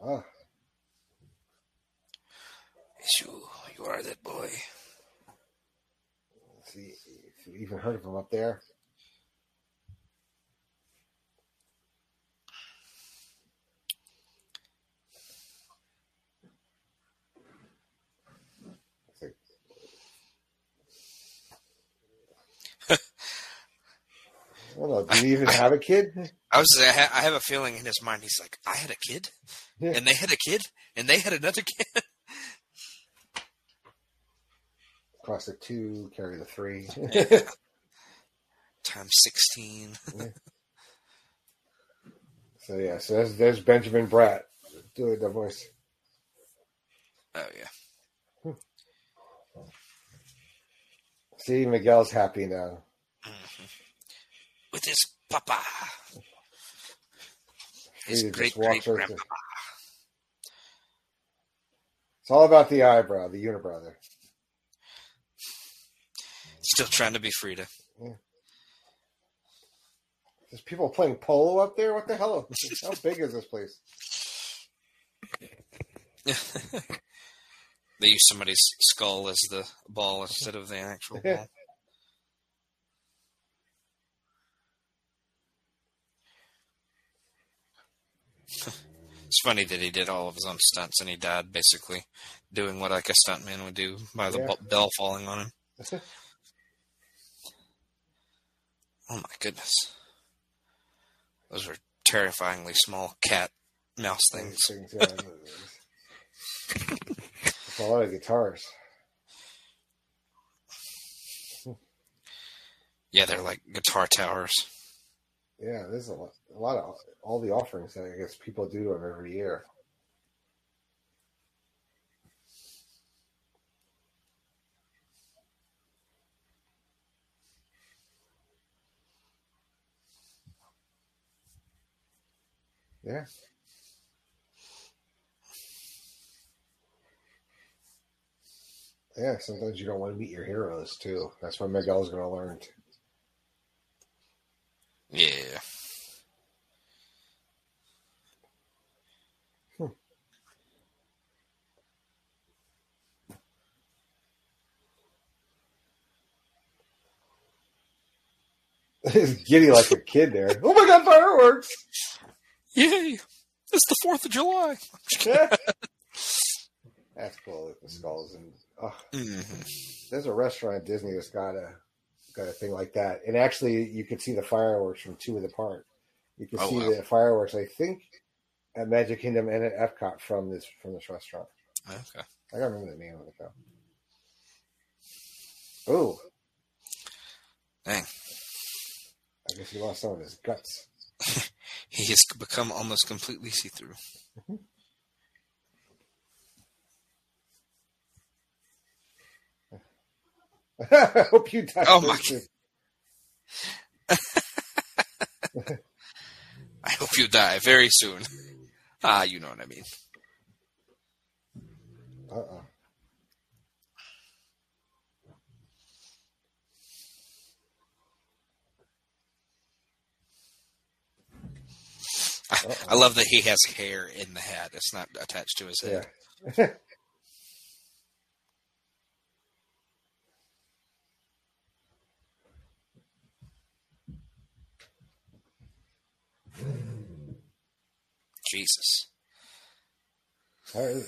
Ah, Yes, you, you are that boy. see, if you even heard of him up there. I don't know. He even have a kid? I was. I ha- I have a feeling in his mind. He's like, I had a kid, Yeah. and they had a kid, and they had another kid. Cost the two, carry the three. Times sixteen. so yeah, so there's, there's Benjamin Bratt doing the voice. Oh yeah. See, Miguel's happy now. Mm-hmm. With his papa. His great great grandpa. It's all about the eyebrow, the unibrow there. Still trying to be Frida. Yeah. There's people playing polo up there. What the hell? How big is this place? They use somebody's skull as the ball instead of the actual ball. It's funny that he did all of his own stunts and he died basically doing what like a stuntman would do by the Yeah. bell falling on him. Oh my goodness. Those are terrifyingly small cat mouse things. Things, yeah. It's a lot of guitars. Yeah, they're like guitar towers. Yeah, there's a lot, a lot of all the offerings that I guess people do to him every year. Yeah. Yeah, sometimes you don't want to meet your heroes too. That's what Miguel's going to learn. Yeah. Hmm. He's giddy like a kid there. Oh my god, fireworks! Yay! It's the 4th of July. That's cool with the skulls and oh, hmm there's a restaurant at Disney that's got a got a thing like that. And actually you can see the fireworks from two of the park. You can Oh, see wow. the fireworks, I think, at Magic Kingdom and at Epcot from this from this restaurant. Okay. I don't remember the name of it though. Oh, Dang. I guess he lost some of his guts. He has become almost completely see through. I hope you die. Oh my. I hope you die very soon. Ah, you know what I mean. Uh-uh. I love that he has hair in the hat. It's not attached to his head. Yeah. Jesus. Right.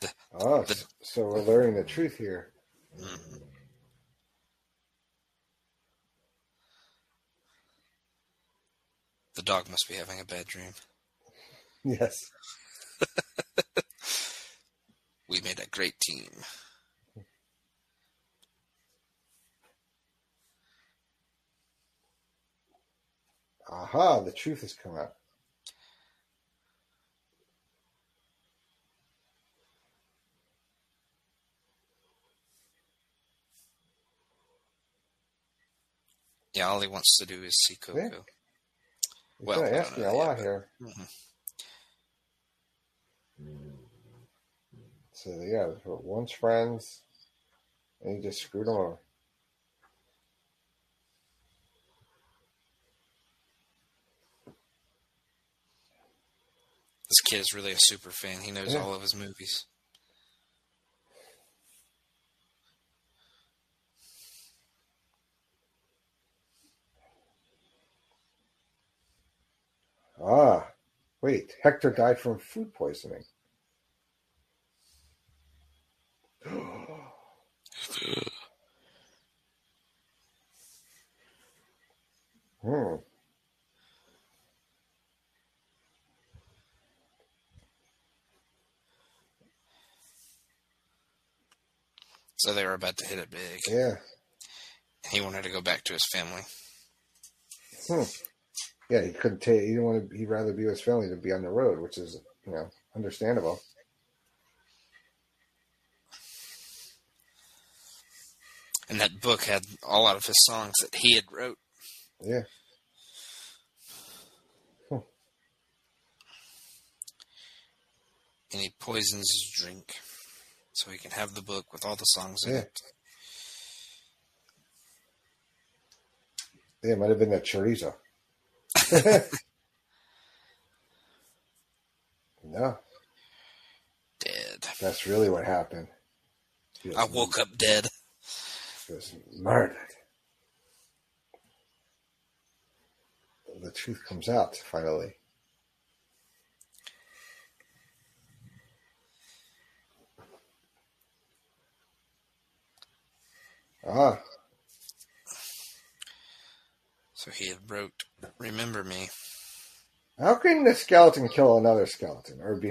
The- oh, the- so we're learning the truth here. Mhm. The dog must be having a bad dream. Yes. We made a great team. Aha, the truth has come out. Yeah, all he wants to do is see Coco. Yeah. Well, gonna no, ask no, me a yeah, lot but- here. Mhm. So yeah, once friends, and he just screwed him over. This kid is really a super fan. He knows Yeah. all of his movies. Ah, wait, Hector died from food poisoning. Hmm. So they were about to hit it big. Yeah. He wanted to go back to his family. Hmm. Yeah, he couldn't take. He didn't want to. He'd rather be with his family than be on the road, which is you know understandable. And that book had a lot of his songs that he had wrote. Yeah. And he poisons his drink so he can have the book with all the songs in it. Yeah, it might have been that chorizo. no, Dead. that's really what happened. Was, I woke up dead. was murdered. The truth comes out finally. Ah, So he had wrote, "Remember me." how can the skeleton kill another skeleton? Or be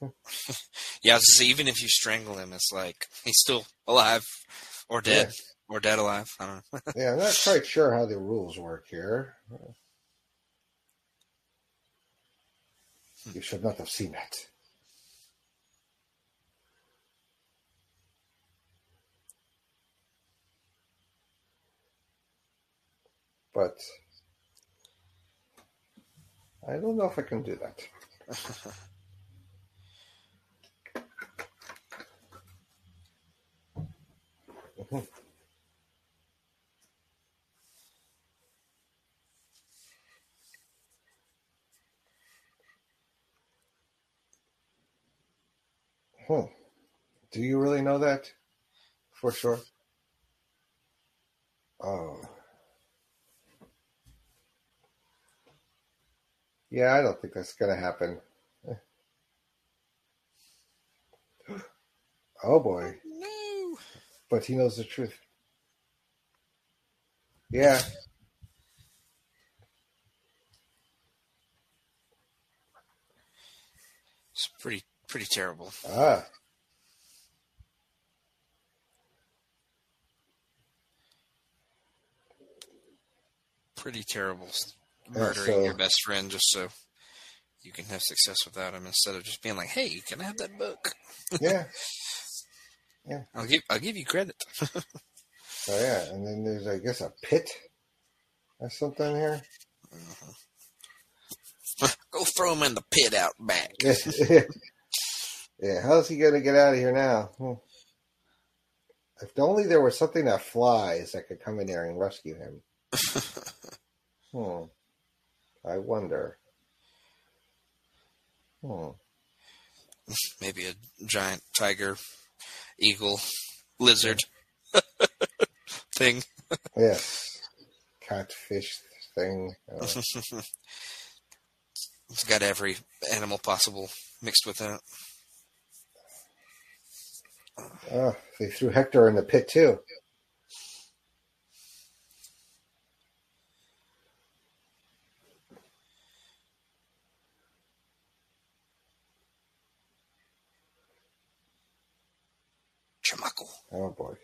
Yeah, so even if you strangle him, it's like he's still alive or dead or dead alive. I don't know. Yeah, I'm not quite sure how the rules work here. Hmm. You should not have seen it. But I don't know if I can do that. Hmm. Do you really know that for sure? Oh. Yeah, I don't think that's going to happen. Oh boy. no. But he knows the truth. Yeah. It's pretty pretty terrible. Ah. Pretty terrible. Murdering so- your best friend just so you can have success without him instead of just being like, "Hey, can I have that book? Yeah. yeah. I'll give I'll give you credit." So yeah, and then there's I guess a pit or something here. Go throw him in the pit out back. Yeah. yeah, how's he gonna get out of here now? Hmm. If only there was something that flies that could come in there and rescue him. hmm. I wonder. Hmm. Maybe a giant tiger, eagle, lizard thing. Yes. Catfish thing. Uh, It's got every animal possible mixed with it. Oh, they threw Hector in the pit too. Oh boy,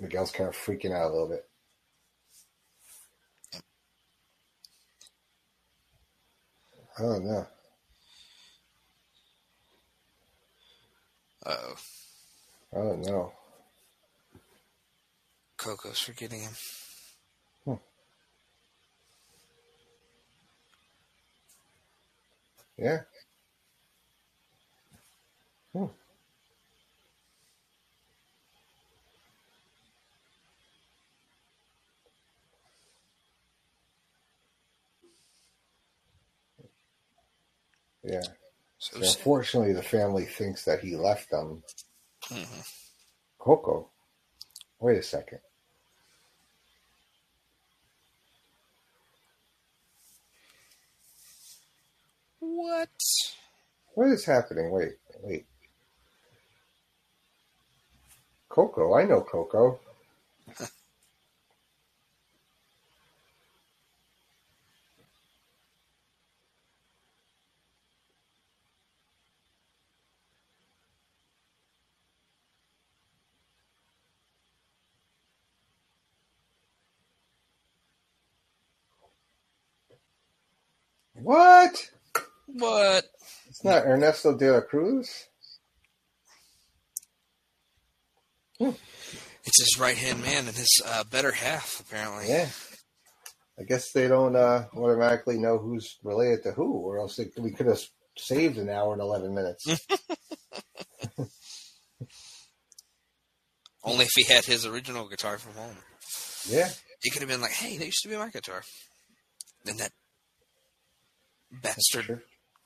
Miguel's kind of freaking out a little bit. Oh no! Uh oh. Oh no! Coco's forgetting him. Yeah. Hmm. Yeah. So, So unfortunately, the family thinks that he left them. Mhm. Coco. Wait a second. What? What is happening? Wait, wait. Coco, I know Coco. What? What? It's not Ernesto de la Cruz? It's his right hand man and his uh, better half, apparently. Yeah. I guess they don't uh, automatically know who's related to who, or else they, we could have saved an hour and 11 minutes. Only if he had his original guitar from home. yeah. He could have been like, hey, that used to be my guitar. Then that bastard.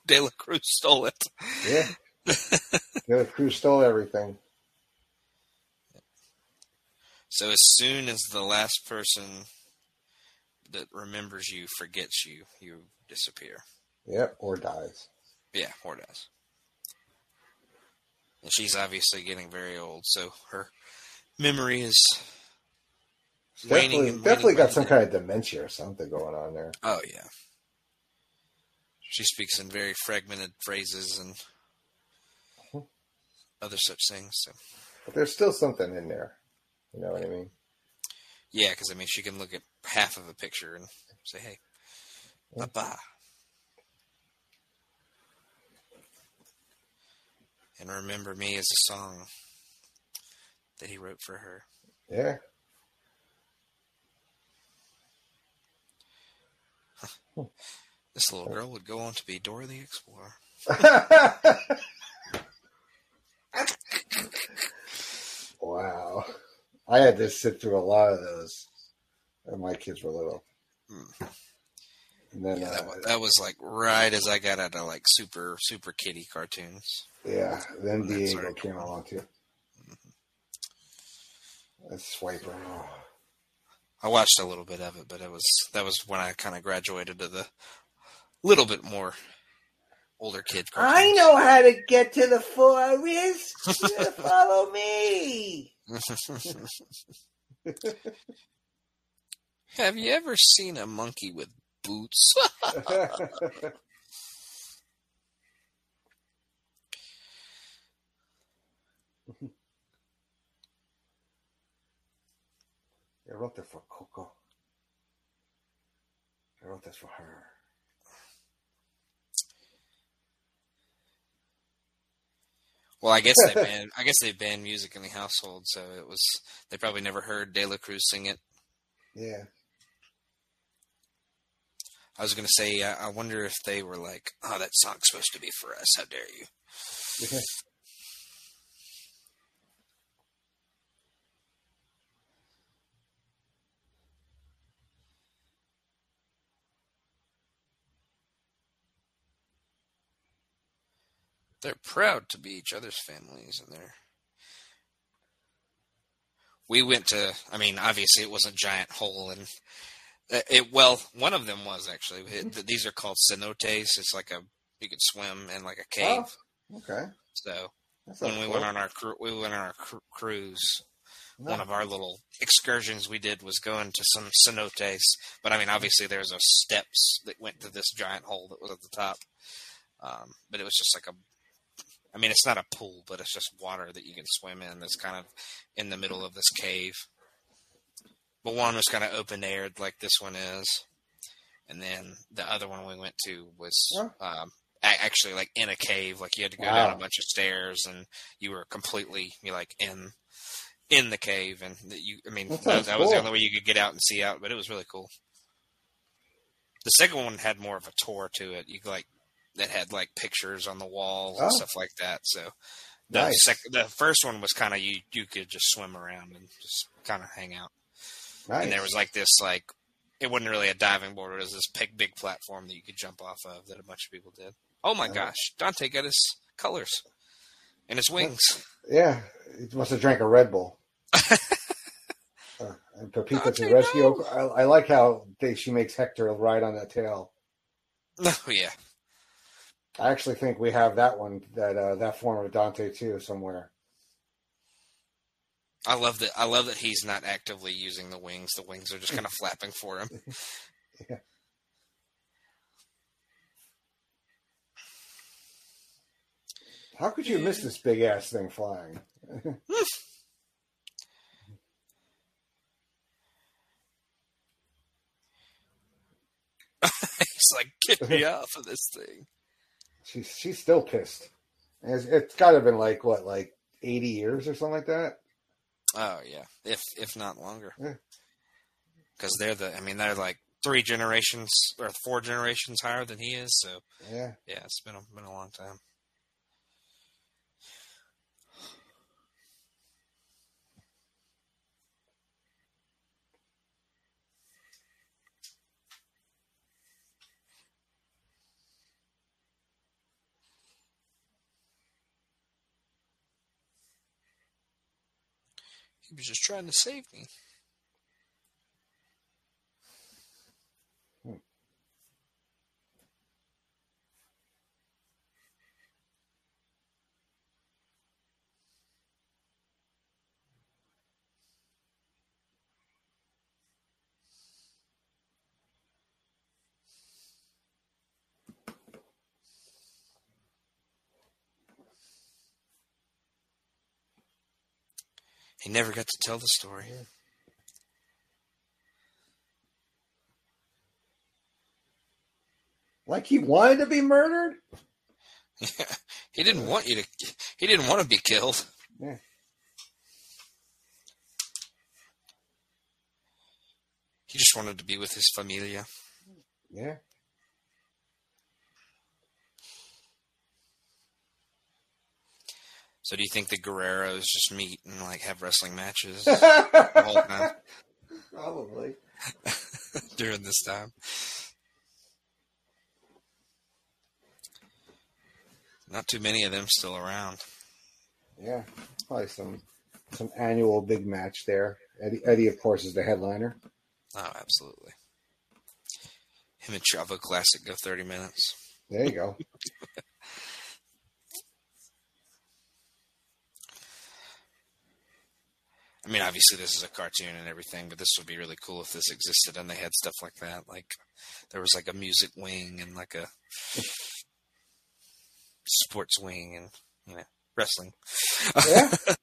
De La Cruz stole it. Yeah. the crew stole everything. So as soon as the last person that remembers you forgets you, you disappear. Yep, or dies. Yeah, or does. And she's obviously getting very old, so her memory is waning. Definitely, definitely waning got some kind of dementia or something going on there. Oh yeah. She speaks in very fragmented phrases and other such things. So But there's still something in there. You know what I mean? yeah, because I mean, she can look at half of a picture and say, "Hey, Papa," and remember me as a song that he wrote for her. Yeah. Hmm. This little girl would go on to be Dora the Explorer. wow. I had to sit through a lot of those when my kids were little. Hmm. And then, Yeah, that, uh, was, that was like right as I got out of like super super kitty cartoons. yeah, then Diego came along too. That's Swiper. I watched a little bit of it, but it was that was when I kind of graduated to the little bit more older kid. I know how to get to the forest. Follow me. Have you ever seen a monkey with boots? I wrote that for Coco. I wrote this for her. Well, I guess they banned. I guess they banned music in the household, so it was they probably never heard De La Cruz sing it. Yeah. I was gonna say, I, I wonder if they were like, "Oh, that song's supposed to be for us. How dare you?" They're proud to be each other's families, and they're. We went to. I mean, obviously, it was a giant hole, and it, it well, one of them was actually. It, mm-hmm. these are called cenotes. It's like a you could swim in like a oh, cave. Oh, okay. So when we cool. went on our cru- we went on our cru- cruise. No. One of our little excursions we did was going to some cenotes, but I mean, mm-hmm. obviously there's a steps that went to this giant hole that was at the top. Um, but it was just like a, I mean, it's not a pool, but it's just water that you can swim in. That's kind of in the middle of this cave. But one was kind of open aired, like this one is, and then the other one we went to was um, actually like in a cave. Like you had to go Wow. down a bunch of stairs, and you were completely you like in in the cave, and that you. I mean, That that, that was the only way you could get out and see out. But it was really cool. The second one had more of a tour to it. You could, like that had like pictures on the walls and Oh. stuff like that. So the Nice. sec- the first one was kind of you you could just swim around and just kind of hang out. Nice. And there was like this like it wasn't really a diving board. It was this big big platform that you could jump off of that a bunch of people did. Oh my Oh. gosh, Dante got his colors and his wings. Yeah, he must have drank a Red Bull. uh, and Pepita to rescue. I, I like how they, she makes Hector ride on that tail. Oh yeah, I actually think we have that one, that uh, that form of Dante too, somewhere. I love that. I love that he's not actively using the wings. The wings are just kind of flapping for him. Yeah. How could you miss this big ass thing flying? he's like, get me off of this thing. She's she's still pissed. It's, it's got to have been like what, like eighty years or something like that. Oh yeah, if if not longer, Yeah. because they're the. I mean, they're like three generations or four generations higher than he is. So Yeah, yeah, it's been a, been a long time. He was just trying to save me. He never got to tell the story. like he wanted to be murdered. Yeah. he didn't want you to. He didn't want to be killed. Yeah. He just wanted to be with his familia. Yeah, So do you think the Guerreros just meet and like have wrestling matches the time probably. during this time? Not too many of them still around. Yeah, probably some some annual big match there. Eddie, Eddie, of course, is the headliner. Oh, absolutely. Him and Chavo Classic go thirty minutes. There you go. I mean, obviously this is a cartoon and everything, but this would be really cool if this existed and they had stuff like that. Like there was like a music wing and like a sports wing and you know wrestling. Yeah,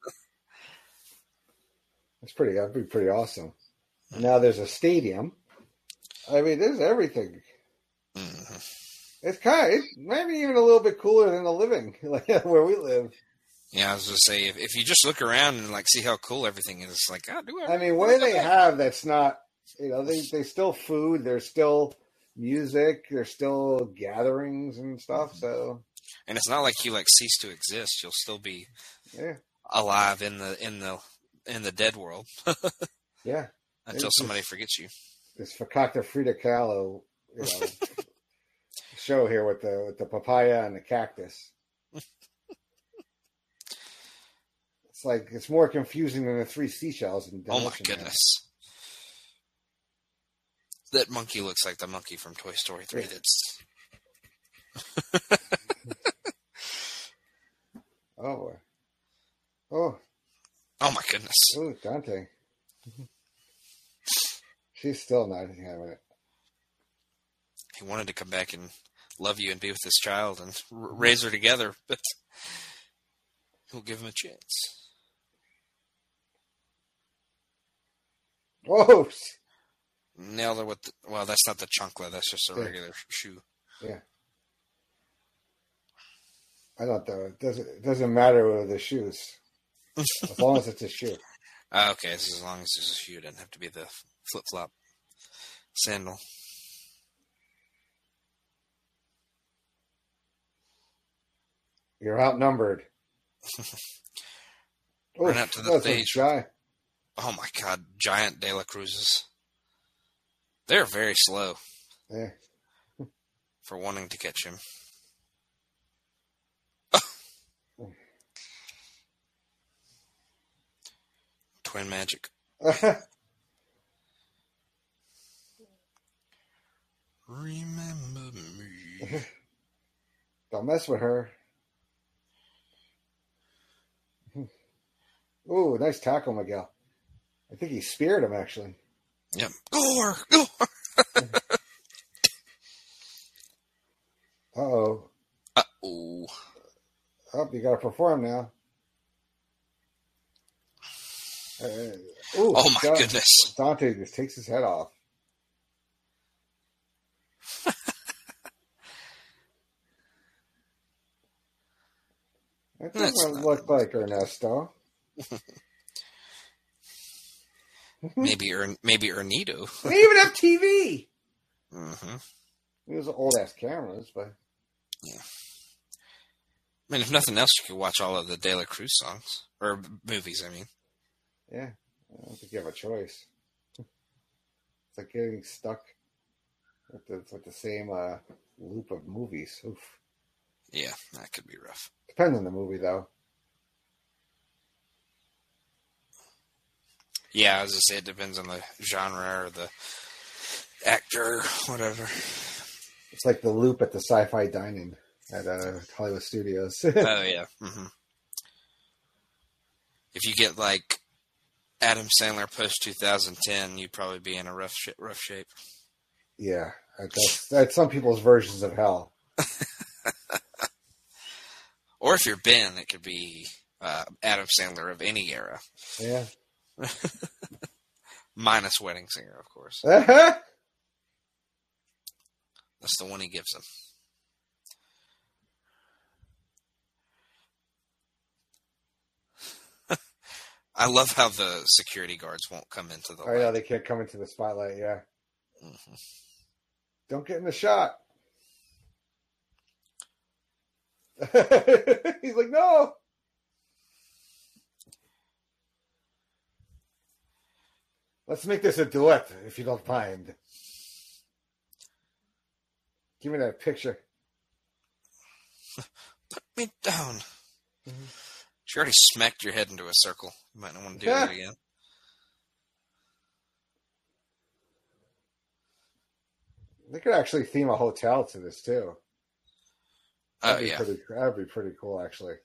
that's pretty. That'd be pretty awesome. Now there's a stadium. I mean, there's everything. Mhm. It's kind of, it's maybe even a little bit cooler than the living, like where we live. Yeah, I was gonna say if, if you just look around and like see how cool everything is, it's like, oh, do I? I mean, what do they have that's not, you know, they, they still food, there's still music, there's still gatherings and stuff. Mm-hmm. So, And it's not like you like cease to exist. You'll still be yeah, alive in the in the in the dead world yeah. until It's somebody just- forgets you. This Fakakta Frida Kahlo, you know, show here with the with the papaya and the cactus. It's like it's more confusing than the three seashells in Oh my goodness. That monkey looks like the monkey from Toy Story 3 Yeah. that's Oh, boy. Oh, Oh my goodness. oh, Dante. She's still not having it. He wanted to come back and love you and be with his child and r- raise her together, but he'll give him a chance. Oh, Nailed her with the, well, that's not the chancla. That's just a Yeah. regular shoe. yeah. I don't know. It doesn't it doesn't matter with the shoes as long as it's a shoe. Ah, okay, as long as it's a shoe. It doesn't have to be the flip flop sandal. You're outnumbered. Run Oof, out to the stage. guy. Oh my god, giant De La Cruzes. They're very slow Yeah. for wanting to catch him. Twin magic. Remember me. Don't mess with her. Ooh, nice tackle, Miguel. I think he speared him actually. Yep. Gore! Gore! Uh oh. Uh-oh. Oh, you got to perform now. Uh, ooh, Oh my Da- goodness. Dante just takes his head off. That That's doesn't not- look like Ernesto. Maybe er- maybe Ernito. They even have TV. Mm-hmm. It was old ass cameras, but yeah. I mean, if nothing else, you could watch all of the De La Cruz songs or movies. I mean, yeah, I don't think you have a choice. It's like getting stuck with the with the same uh, loop of movies. Oof. yeah, that could be rough. Depends on the movie, though. Yeah, as I say, it depends on the genre or the actor, whatever. It's like the loop at the Sci-Fi Dine-In at uh, Hollywood Studios. oh yeah. hmm If you get like Adam Sandler post 2010, you'd probably be in a rough sh- rough shape. yeah, that's that's some people's versions of hell. Or if you're Ben, it could be uh, Adam Sandler of any era, Yeah. minus Wedding Singer, of course. Uh-huh. That's the one he gives him. I love how the security guards won't come into the Oh light. they can't come into the spotlight. Yeah. Mhm. Don't get in the shot. He's like, no. Let's make this a duet, if you don't mind. Give me that picture. Put me down. Mhm. She already smacked your head into a circle. You might not want to do that again. They could actually theme a hotel to this too. Oh be yeah. pretty. That'd be pretty cool, actually.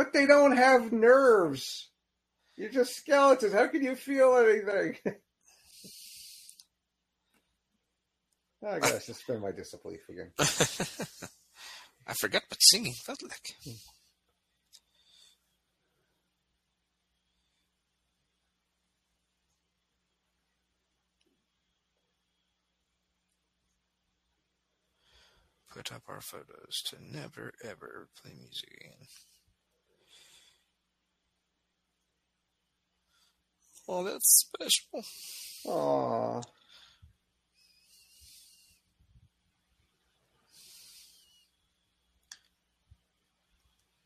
But they don't have nerves. You're just skeletons. How can you feel anything? I gotta suspend my disbelief again. I forgot what singing felt like. Put up our photos to never ever play music again. Oh, that's special. Aww.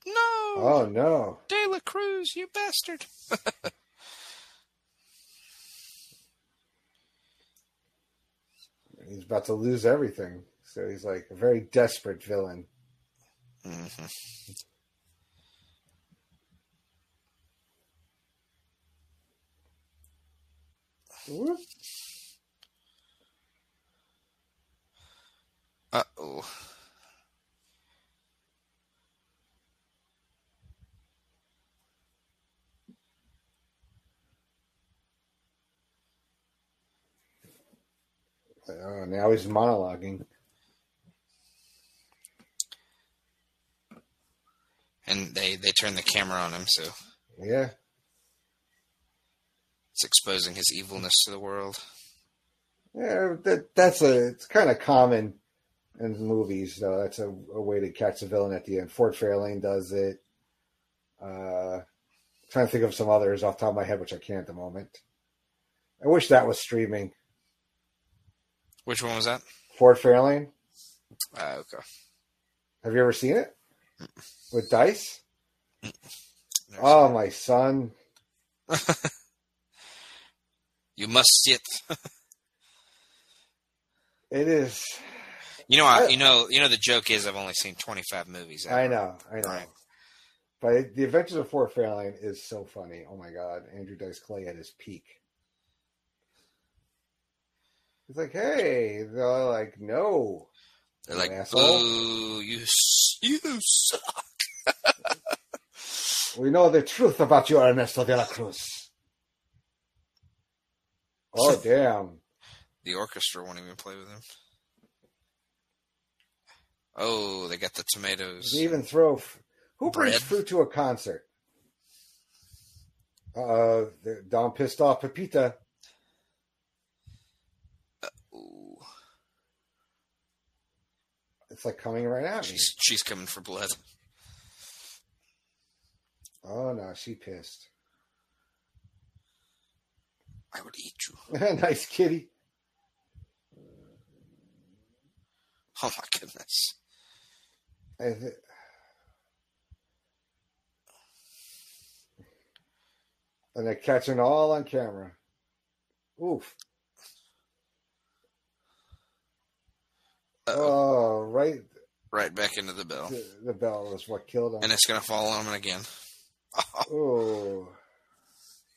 No! Oh no. De La Cruz, you bastard! He's about to lose everything. So he's like a very desperate villain. hmm Uh oh. Oh, now he's monologuing. And they they turn the camera on him, so Yeah. It's exposing his evilness to the world. Yeah, that that's a it's kind of common in movies though. That's a, a way to catch the villain at the end. Ford Fairlane does it. Uh, trying to think of some others off the top of my head, which I can't at the moment. I wish that was streaming. Which one was that? Ford Fairlane. Uh, okay. Have you ever seen it with Dice? There's- Oh my son! You must sit. It is. You know, I, you know, you know. The joke is I've only seen twenty five movies. I know, I know. Right. But the Adventures of Ford Fairlane is so funny. Oh my god, Andrew Dice Clay at his peak. He's like, hey, they're like, no. They're like, Asshole. "Oh, you, you suck." We know the truth about you, Ernesto de la Cruz. Oh damn! The orchestra won't even play with him. Oh, they got the tomatoes. They even throw. f- Who brings Bread. fruit to a concert? Uh, Don pissed off Pepita. Ooh, It's like coming right at me. she's she's coming for blood. Oh no, she pissed. I would eat you. nice kitty. Oh my goodness. Th- and they're catching all on camera. Oof. Uh-oh. Oh, right. Right back into the bell, The, the bell is what killed him. and it's gonna fall on him again. Oh,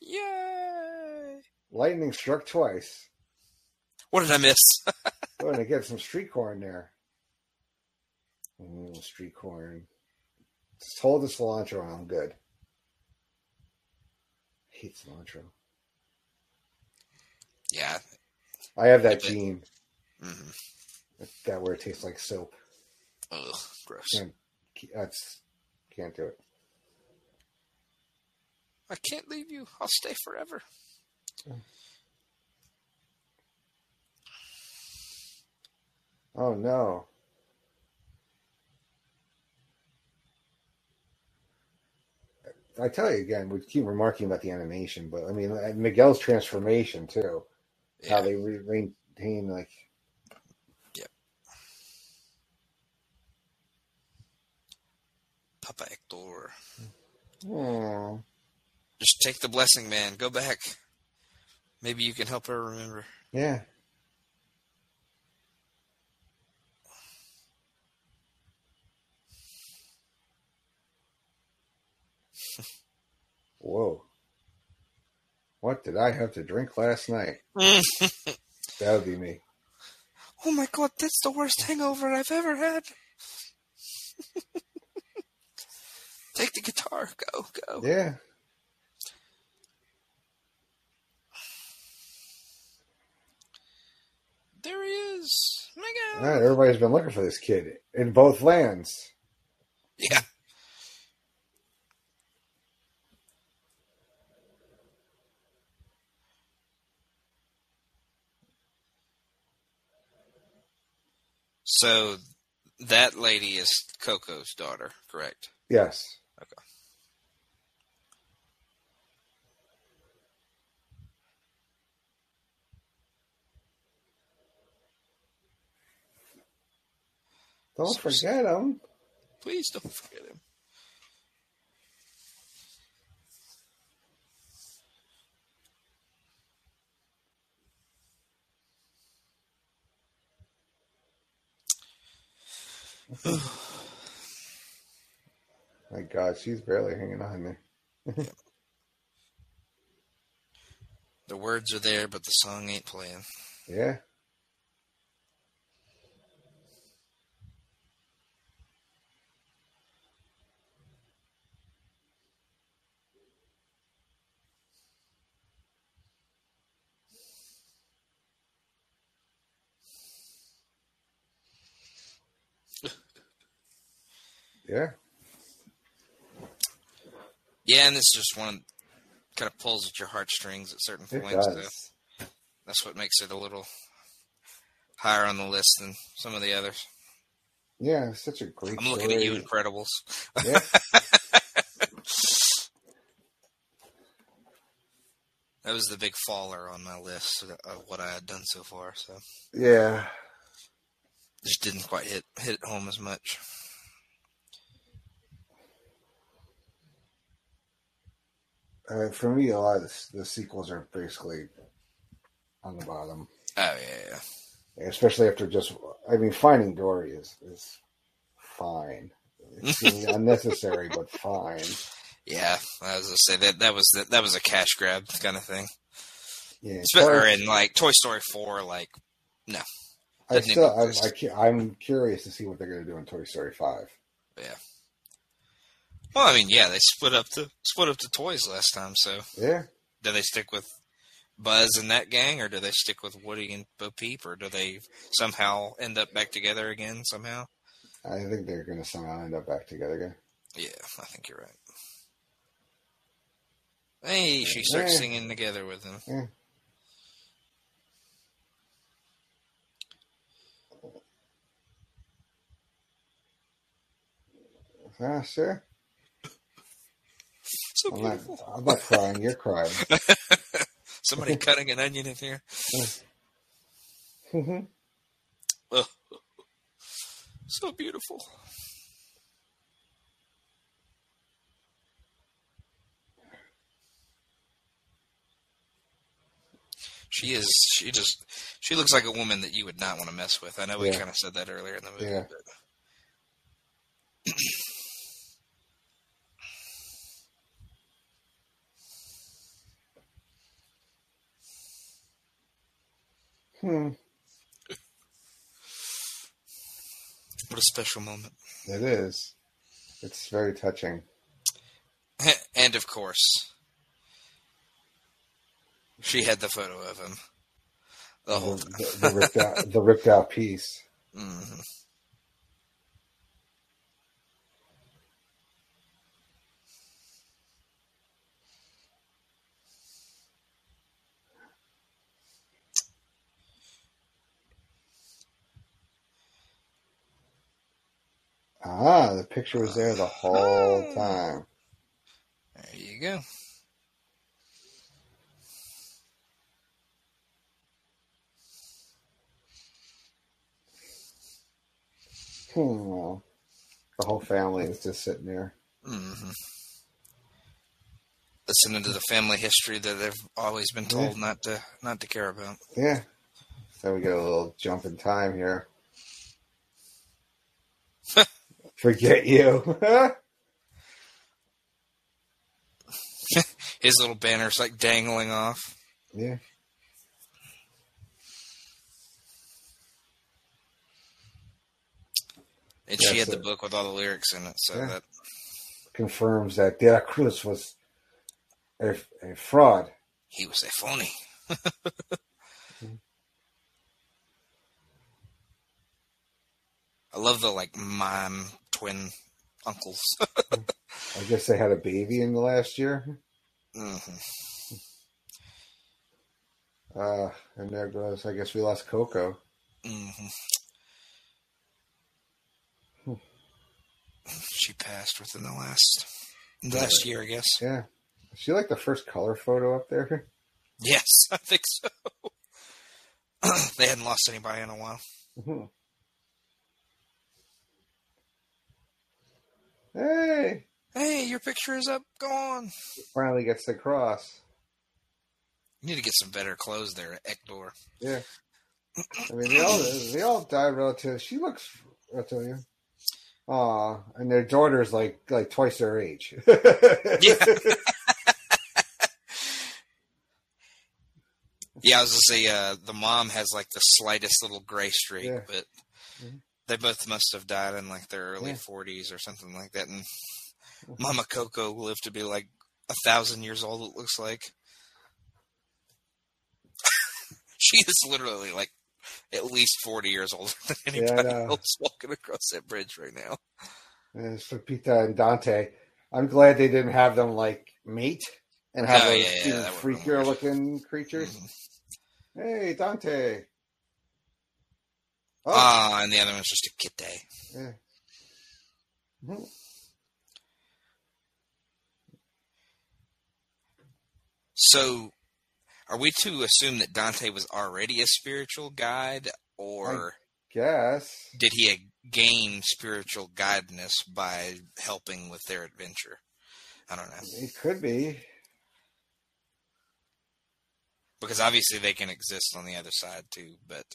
Yay! Lightning struck twice. What did I miss? And they get some street corn there. Mm, street corn. Just hold the cilantro on. I'm good. I hate cilantro. yeah. I have that gene. hmm That where it tastes like soap. Ugh, gross. Can't, that's can't do it. I can't leave you. I'll stay forever. Oh no. I tell you again, we keep remarking about the animation, but I mean uh, Miguel's transformation too. How they re- maintain like Papa Hector. oh, Just take the blessing, man. Go back. Maybe you can help her remember. yeah. Whoa. What did I have to drink last night? That would be me. Oh my god, that's the worst hangover I've ever had. Take the guitar. Go, go. Yeah. There he is. All Miguel. right, everybody's been looking for this kid in both lands. Yeah. So that lady is Coco's daughter, correct? Yes. Okay. Don't So- forget him. Please don't forget him. My God, she's barely hanging on there. The words are there, but the song ain't playing. Yeah. Yeah. Yeah, and this is just one kind of pulls at your heartstrings at certain It points. So does. that's what makes it a little higher on the list than some of the others. Yeah, such a great I'm looking at you. Incredibles. Yeah. That was the big faller on my list of what I had done so far. So yeah. just didn't quite hit hit home as much. Uh, for me, a lot of the, the sequels are basically on the bottom, Oh yeah, yeah. especially after just. I mean, Finding Dory is is fine. It's unnecessary, but fine. Yeah, I was gonna say that that was that, that was a cash grab kind of thing. Yeah, Spe- Or in like Toy Story four, like no, I still, I'm, I, I'm curious to see what they're going to do in Toy Story Five. yeah. Well, I mean, yeah, they split up the split up the toys last time. So Yeah, do they stick with Buzz and that gang, or do they stick with Woody and Bo Peep, or do they somehow end up back together again somehow? I think they're going to somehow end up back together again. Yeah, I think you're right. Hey, she starts Yeah. singing together with him. Yeah. Ah, sure. So I'm not. I'm not crying. You're crying. Somebody cutting an onion in here. Mhm. Ugh. So beautiful. She is. She just. She looks like a woman that you would not want to mess with. I know we Yeah. kind of said that earlier in the movie. Yeah. But Hmm. what a special moment. It is. It's very touching. and of course, she had the photo of him the The, whole time. the, the ripped out, the ripped out piece. hmm Ah, the picture was there the whole Ah. time. There you go. Hmm. well, The whole family is just sitting there. hmm Listening to the family history that they've always been told not to not to care about. Yeah. So we get a little jump in time here. Forget you. His little banner's like dangling off. yeah. And she had the book with all the lyrics in it, so Yeah. that Confirms that De La Cruz was a, a fraud. he was a phony. I love the like mom twin uncles. I guess they had a baby in the last year. hmm Uh, and there goes, I guess we lost Coco. hmm She passed within the last last year, I guess. Yeah. Is she like the first color photo up there? Yes, I think so. they hadn't lost anybody in a while. Mhm. Hey! Hey, your picture is up. Go on. Finally gets the cross. You need to get some better clothes there, Hector. Yeah. I mean, they all they all died relative. She looks. I'll tell you. Aw, and their daughter's like like twice their age. Yeah, yeah, I was gonna say uh, the mom has like the slightest little gray streak, Yeah. but Mhm. They both must have died in like their early Yeah. forties or something like that. And Mama Coco lived to be like a thousand years old. It looks like she is literally like at least forty years older than anybody know. else walking across that bridge right now. uh, for Pepita and Dante. I'm glad they didn't have them like mate and have Oh, those yeah, yeah, even that would've been freakier looking creatures. Mhm. Hey, Dante. Oh, Ah, and the other one's just a kitty. yeah. Mhm. So, are we to assume that Dante was already a spiritual guide, or Guess. did he gain spiritual guidance by helping with their adventure? I don't know. It could be. Because obviously they can exist on the other side too, but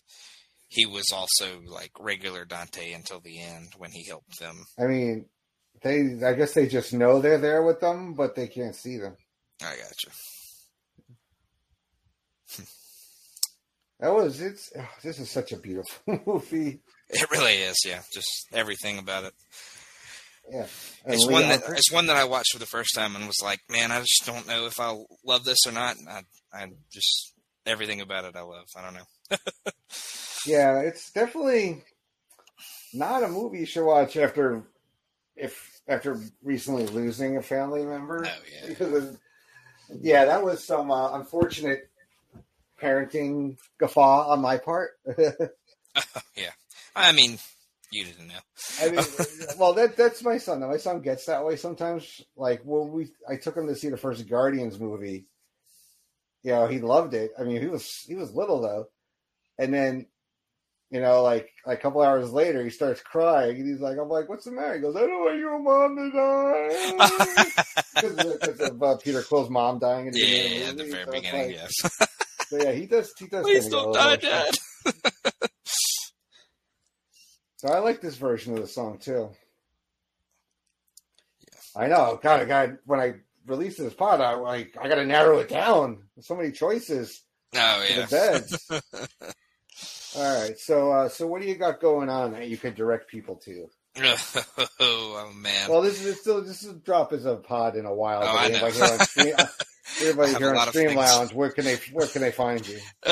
he was also like regular Dante until the end when he helped them. I mean, they. I guess they just know they're there with them, but they can't see them. I gotcha. That was. It's. oh, this is such a beautiful movie. It really is, yeah. Just everything about it. Yeah. And It's one that it's one that I watched for the first time and was like, man, I just don't know if I love this or not. And I, I just everything about it I love. I don't know. Yeah, it's definitely not a movie you should watch after if after recently losing a family member. Oh, yeah. Because of- yeah, that was some uh, unfortunate parenting guffaw on my part. Yeah. I mean, you didn't know. I mean, well, that that's my son. Though. My son gets that way sometimes. Like when we, I took him to see the first Guardians movie. You know, he loved it. I mean, he was he was little though, and then, you know, like, like a couple hours later, he starts crying, and he's like, "I'm like, what's the matter?" He goes, "I don't want your mom to die." Because of uh, Peter Quill's mom dying in the yeah, beginning yeah, the very So beginning, like- yes. So yeah, he does. He does. Please tend to get a don't die. Dad. So I like this version of the song too. Yes. I know. God, I got when I released this pod, I like I got to narrow it down. There's so many choices Oh yeah. the beds. All right, so uh, so what do you got going on that you could direct people to? oh man. Well, this is still this is drop as a pod in a while. Oh, but I know. here on Stream, everybody here on Stream. Lounge, where can they where can they find you?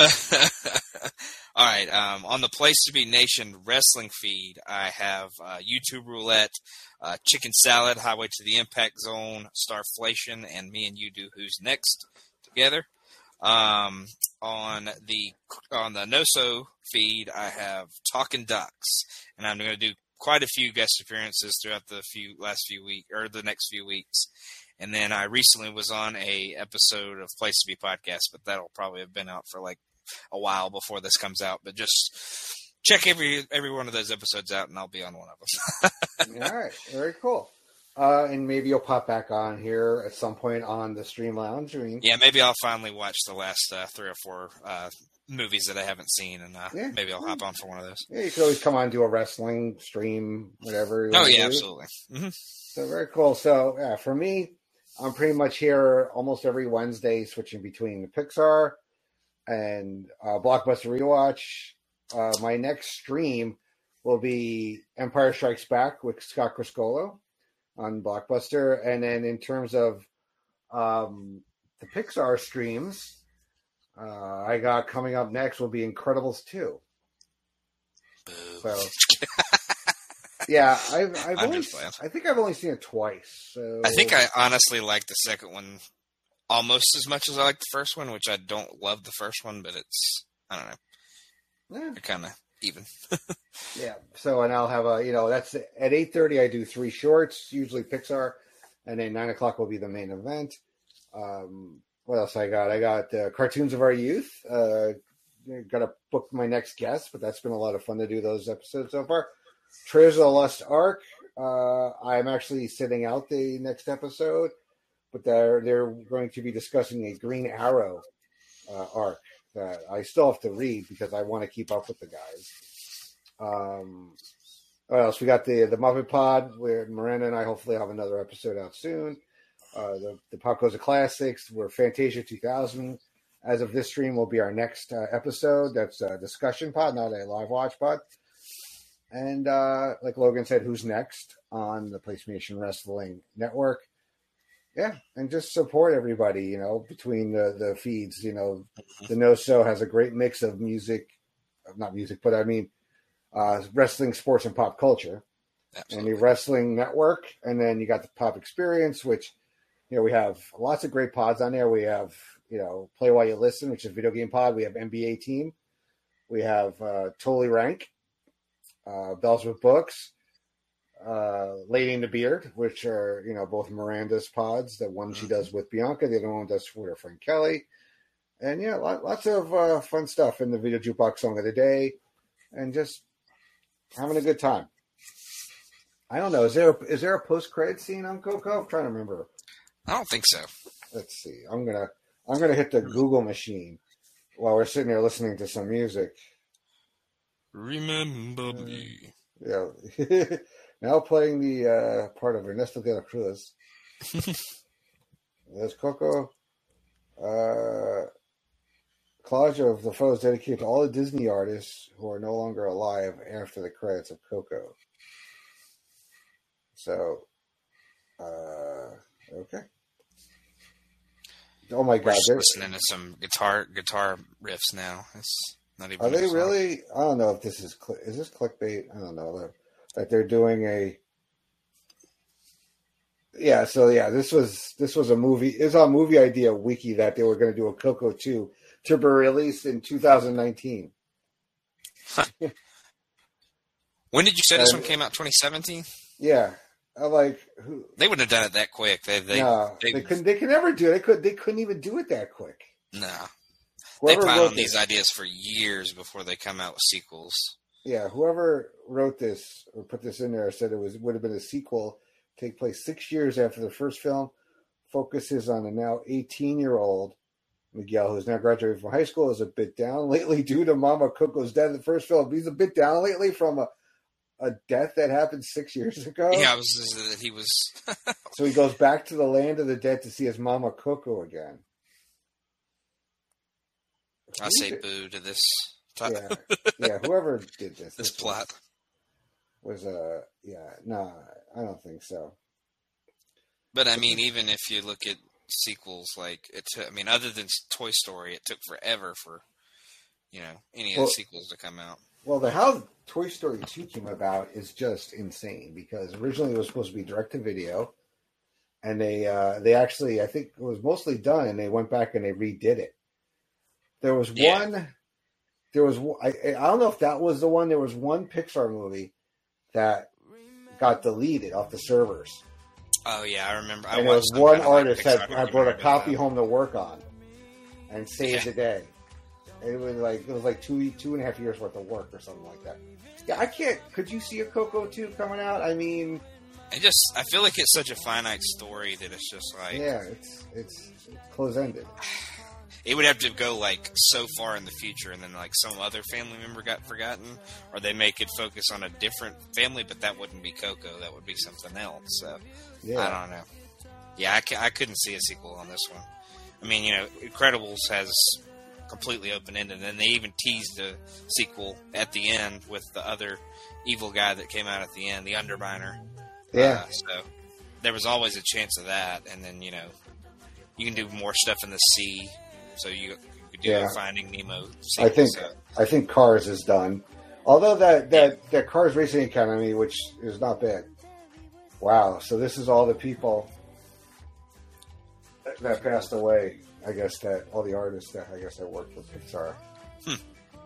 All right. Um, on the Place to Be Nation wrestling feed, I have uh, YouTube Roulette, uh, Chicken Salad, Highway to the Impact Zone, Starflation, and Me and You Do Who's Next together. Um, on the on the NoSo feed, I have Talking Ducks, and I'm going to do quite a few guest appearances throughout the few last few week or the next few weeks. And then I recently was on a episode of Place to Be podcast, but that'll probably have been out for like a while before this comes out. But just check every every one of those episodes out, and I'll be on one of them. All right, very cool. Uh, and maybe you'll pop back on here at some point on the Stream Lounge. I mean, yeah, maybe I'll finally watch the last uh, three or four uh, movies that I haven't seen, and uh, Yeah. maybe I'll hop on for one of those. yeah, you could always come on do a wrestling stream, whatever. Oh yeah, do. absolutely. hmm So very cool. So yeah, for me, I'm pretty much here almost every Wednesday, switching between Pixar and uh, Blockbuster Rewatch. Uh, my next stream will be Empire Strikes Back with Scott Criscolo on Blockbuster, and then in terms of um, the Pixar streams, uh, I got coming up next will be Incredibles two. So yeah, I've, I've I'm only. I think I've only seen it twice. So I think I honestly like the second one almost as much as I like the first one, which I don't love the first one, but it's I don't know, Yeah. they're kind of even. Yeah. So, and I'll have a, you know, that's at eight thirty. I do three shorts, usually Pixar, and then nine o'clock will be the main event. Um, what else I got? I got uh, cartoons of our youth. Uh, got to book my next guest, but that's been a lot of fun to do those episodes so far. Treasure of the Lost Ark. Uh, I'm actually sitting out the next episode, but they're they're going to be discussing a Green Arrow uh, arc that I still have to read because I want to keep up with the guys. Um, what else? We got the the Muppet Pod where Miranda and I hopefully have another episode out soon. Uh, the the Pop Goes the Classics. We're Fantasia 2000. As of this stream, will be our next uh, episode. That's a discussion pod, not a live watch pod. And uh, like Logan said, who's next on the Place to Be Nation Wrestling Network? Yeah, and just support everybody. You know, between the the feeds. You know, the No Show has a great mix of music, not music, but I mean uh, wrestling, sports, and pop culture. and the Wrestling Network, and then you got the Pop Experience, which you know we have lots of great pods on there. We have you know Play While You Listen, which is a video game pod. We have NBA Team. We have uh, Totally Rank, uh, Bells with Books, uh, Lady in the Beard, which are you know both Miranda's pods. That one she does with Bianca, the other one does with her friend Kelly, and yeah, lot, lots of uh, fun stuff in the Video Jukebox Song of the Day, and just having a good time. I don't know. Is there a, is there a post credit scene on Coco? I'm trying to remember. I don't think so. Let's see. I'm gonna I'm gonna hit the Google machine while we're sitting there listening to some music. Remember me. Yeah. now playing the uh, part of Ernesto de la Cruz. There's Coco. Uh, collage of the photos dedicated to all the Disney artists who are no longer alive after the credits of Coco. So, uh, okay. Oh my We're God! just listening to some guitar guitar riffs now. It's not even. Are they really? I don't know if this is cl- is this clickbait. I don't know that they're doing a. Yeah, so yeah, this was this was a movie. It's on a Movie Idea Wiki that they were going to do a Coco two to be released in 2019. When did you say this one came out? 2017. Yeah, I like who? They wouldn't have done it that quick. They they no, they, they, couldn't. They could never do it. They could. They couldn't even do it that quick. nah. They Whoever plan wrote on these ideas for years before they come out with sequels. Yeah, whoever wrote this or put this in there said it was would have been a sequel, take place six years after the first film, focuses on a now 18 year old Miguel, who's now graduated from high school, is a bit down lately due to Mama Coco's death in the first film. He's a bit down lately from a, a death that happened six years ago. Yeah, was that he was. So he goes back to the land of the dead to see his Mama Coco again. I say boo to this Yeah, yeah. Whoever did this, this was- plot. was uh, yeah. No, I don't think so. But I mean, even if you look at sequels, like it, I mean, other than Toy Story, it took forever for you know any of the sequels to come out. Well, the how Toy Story 2 came about is just insane because originally it was supposed to be direct to video, and they uh, they actually I think it was mostly done, and they went back and they redid it. There was Yeah. one, there was I I don't know if that was the one. There was one Pixar movie that got deleted off the servers, Oh yeah, I remember. I and it was one of, like, artist had, had brought a copy about home to work on, and saved Yeah. the day. It was like it was like two two and a half years worth of work or something like that. Yeah, I can't. Could you see a Coco two coming out? I mean. I just I feel like it's such a finite story that it's just like yeah, it's it's close ended. it would have to go like so far in the future, and then like some other family member got forgotten, or they make it focus on a different family, but that wouldn't be Coco. That would be something else. So Yeah, I don't know. Yeah, I, ca- I couldn't see a sequel on this one. I mean, you know, Incredibles has completely open ended, and then they even teased a sequel at the end with the other evil guy that came out at the end, the Underminer. yeah, Uh, so there was always a chance of that, and then you know, you can do more stuff in the sea. So you, you do Yeah. Finding Nemo. I think so- I think Cars is done. Although that that that Cars Racing Academy, which is not bad. Wow, so this is all the people that, that passed away. I guess that all the artists that I guess that worked for Pixar. Hmm.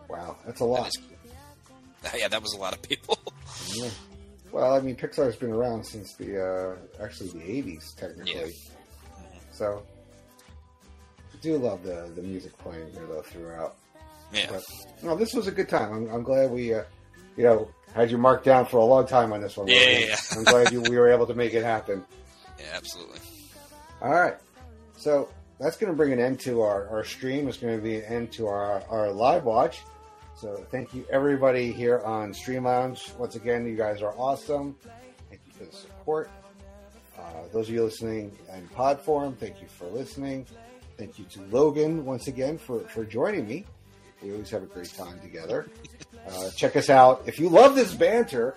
Wow, that's a that lot. is cool. yeah, that was a lot of people. Yeah. Well, I mean, Pixar's been around since the uh, actually the '80s, technically. Yeah. So, I do love the the music playing here though throughout. yeah, But no, this was a good time. I'm, I'm glad we, uh, you know, had you marked down for a long time on this one. Yeah, yeah. I'm glad you we were able to make it happen. yeah, absolutely. All right, so that's going to bring an end to our, our stream. It's going to be an end to our, our live watch. So thank you everybody here on Stream Lounge. Once again, you guys are awesome. Thank you for the support. Uh, those of you listening in pod form, thank you for listening. Thank you to Logan once again for, for joining me. We always have a great time together. Uh, check us out. If you love this banter,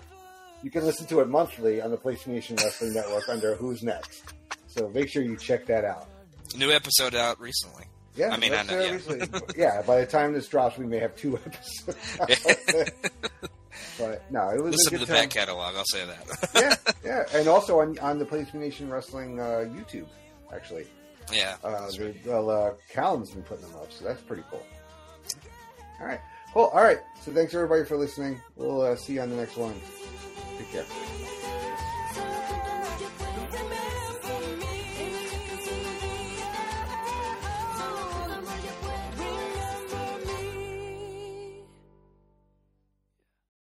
you can listen to it monthly on the Place to Be Nation Wrestling Network under Who's Next. So make sure you check that out. New episode out recently. Yeah, I mean, I know, yeah. yeah. By the time this drops, we may have two episodes. out. But no, it was Listen to the time. back catalog. I'll say that. yeah, yeah, and also on on the Place Nation Wrestling uh, YouTube, actually. Yeah. Uh, that's the, right. well, uh, Callan's been putting them up, so that's pretty cool. All right, cool. All right, so thanks everybody for listening. We'll uh, see you on the next one. Take care.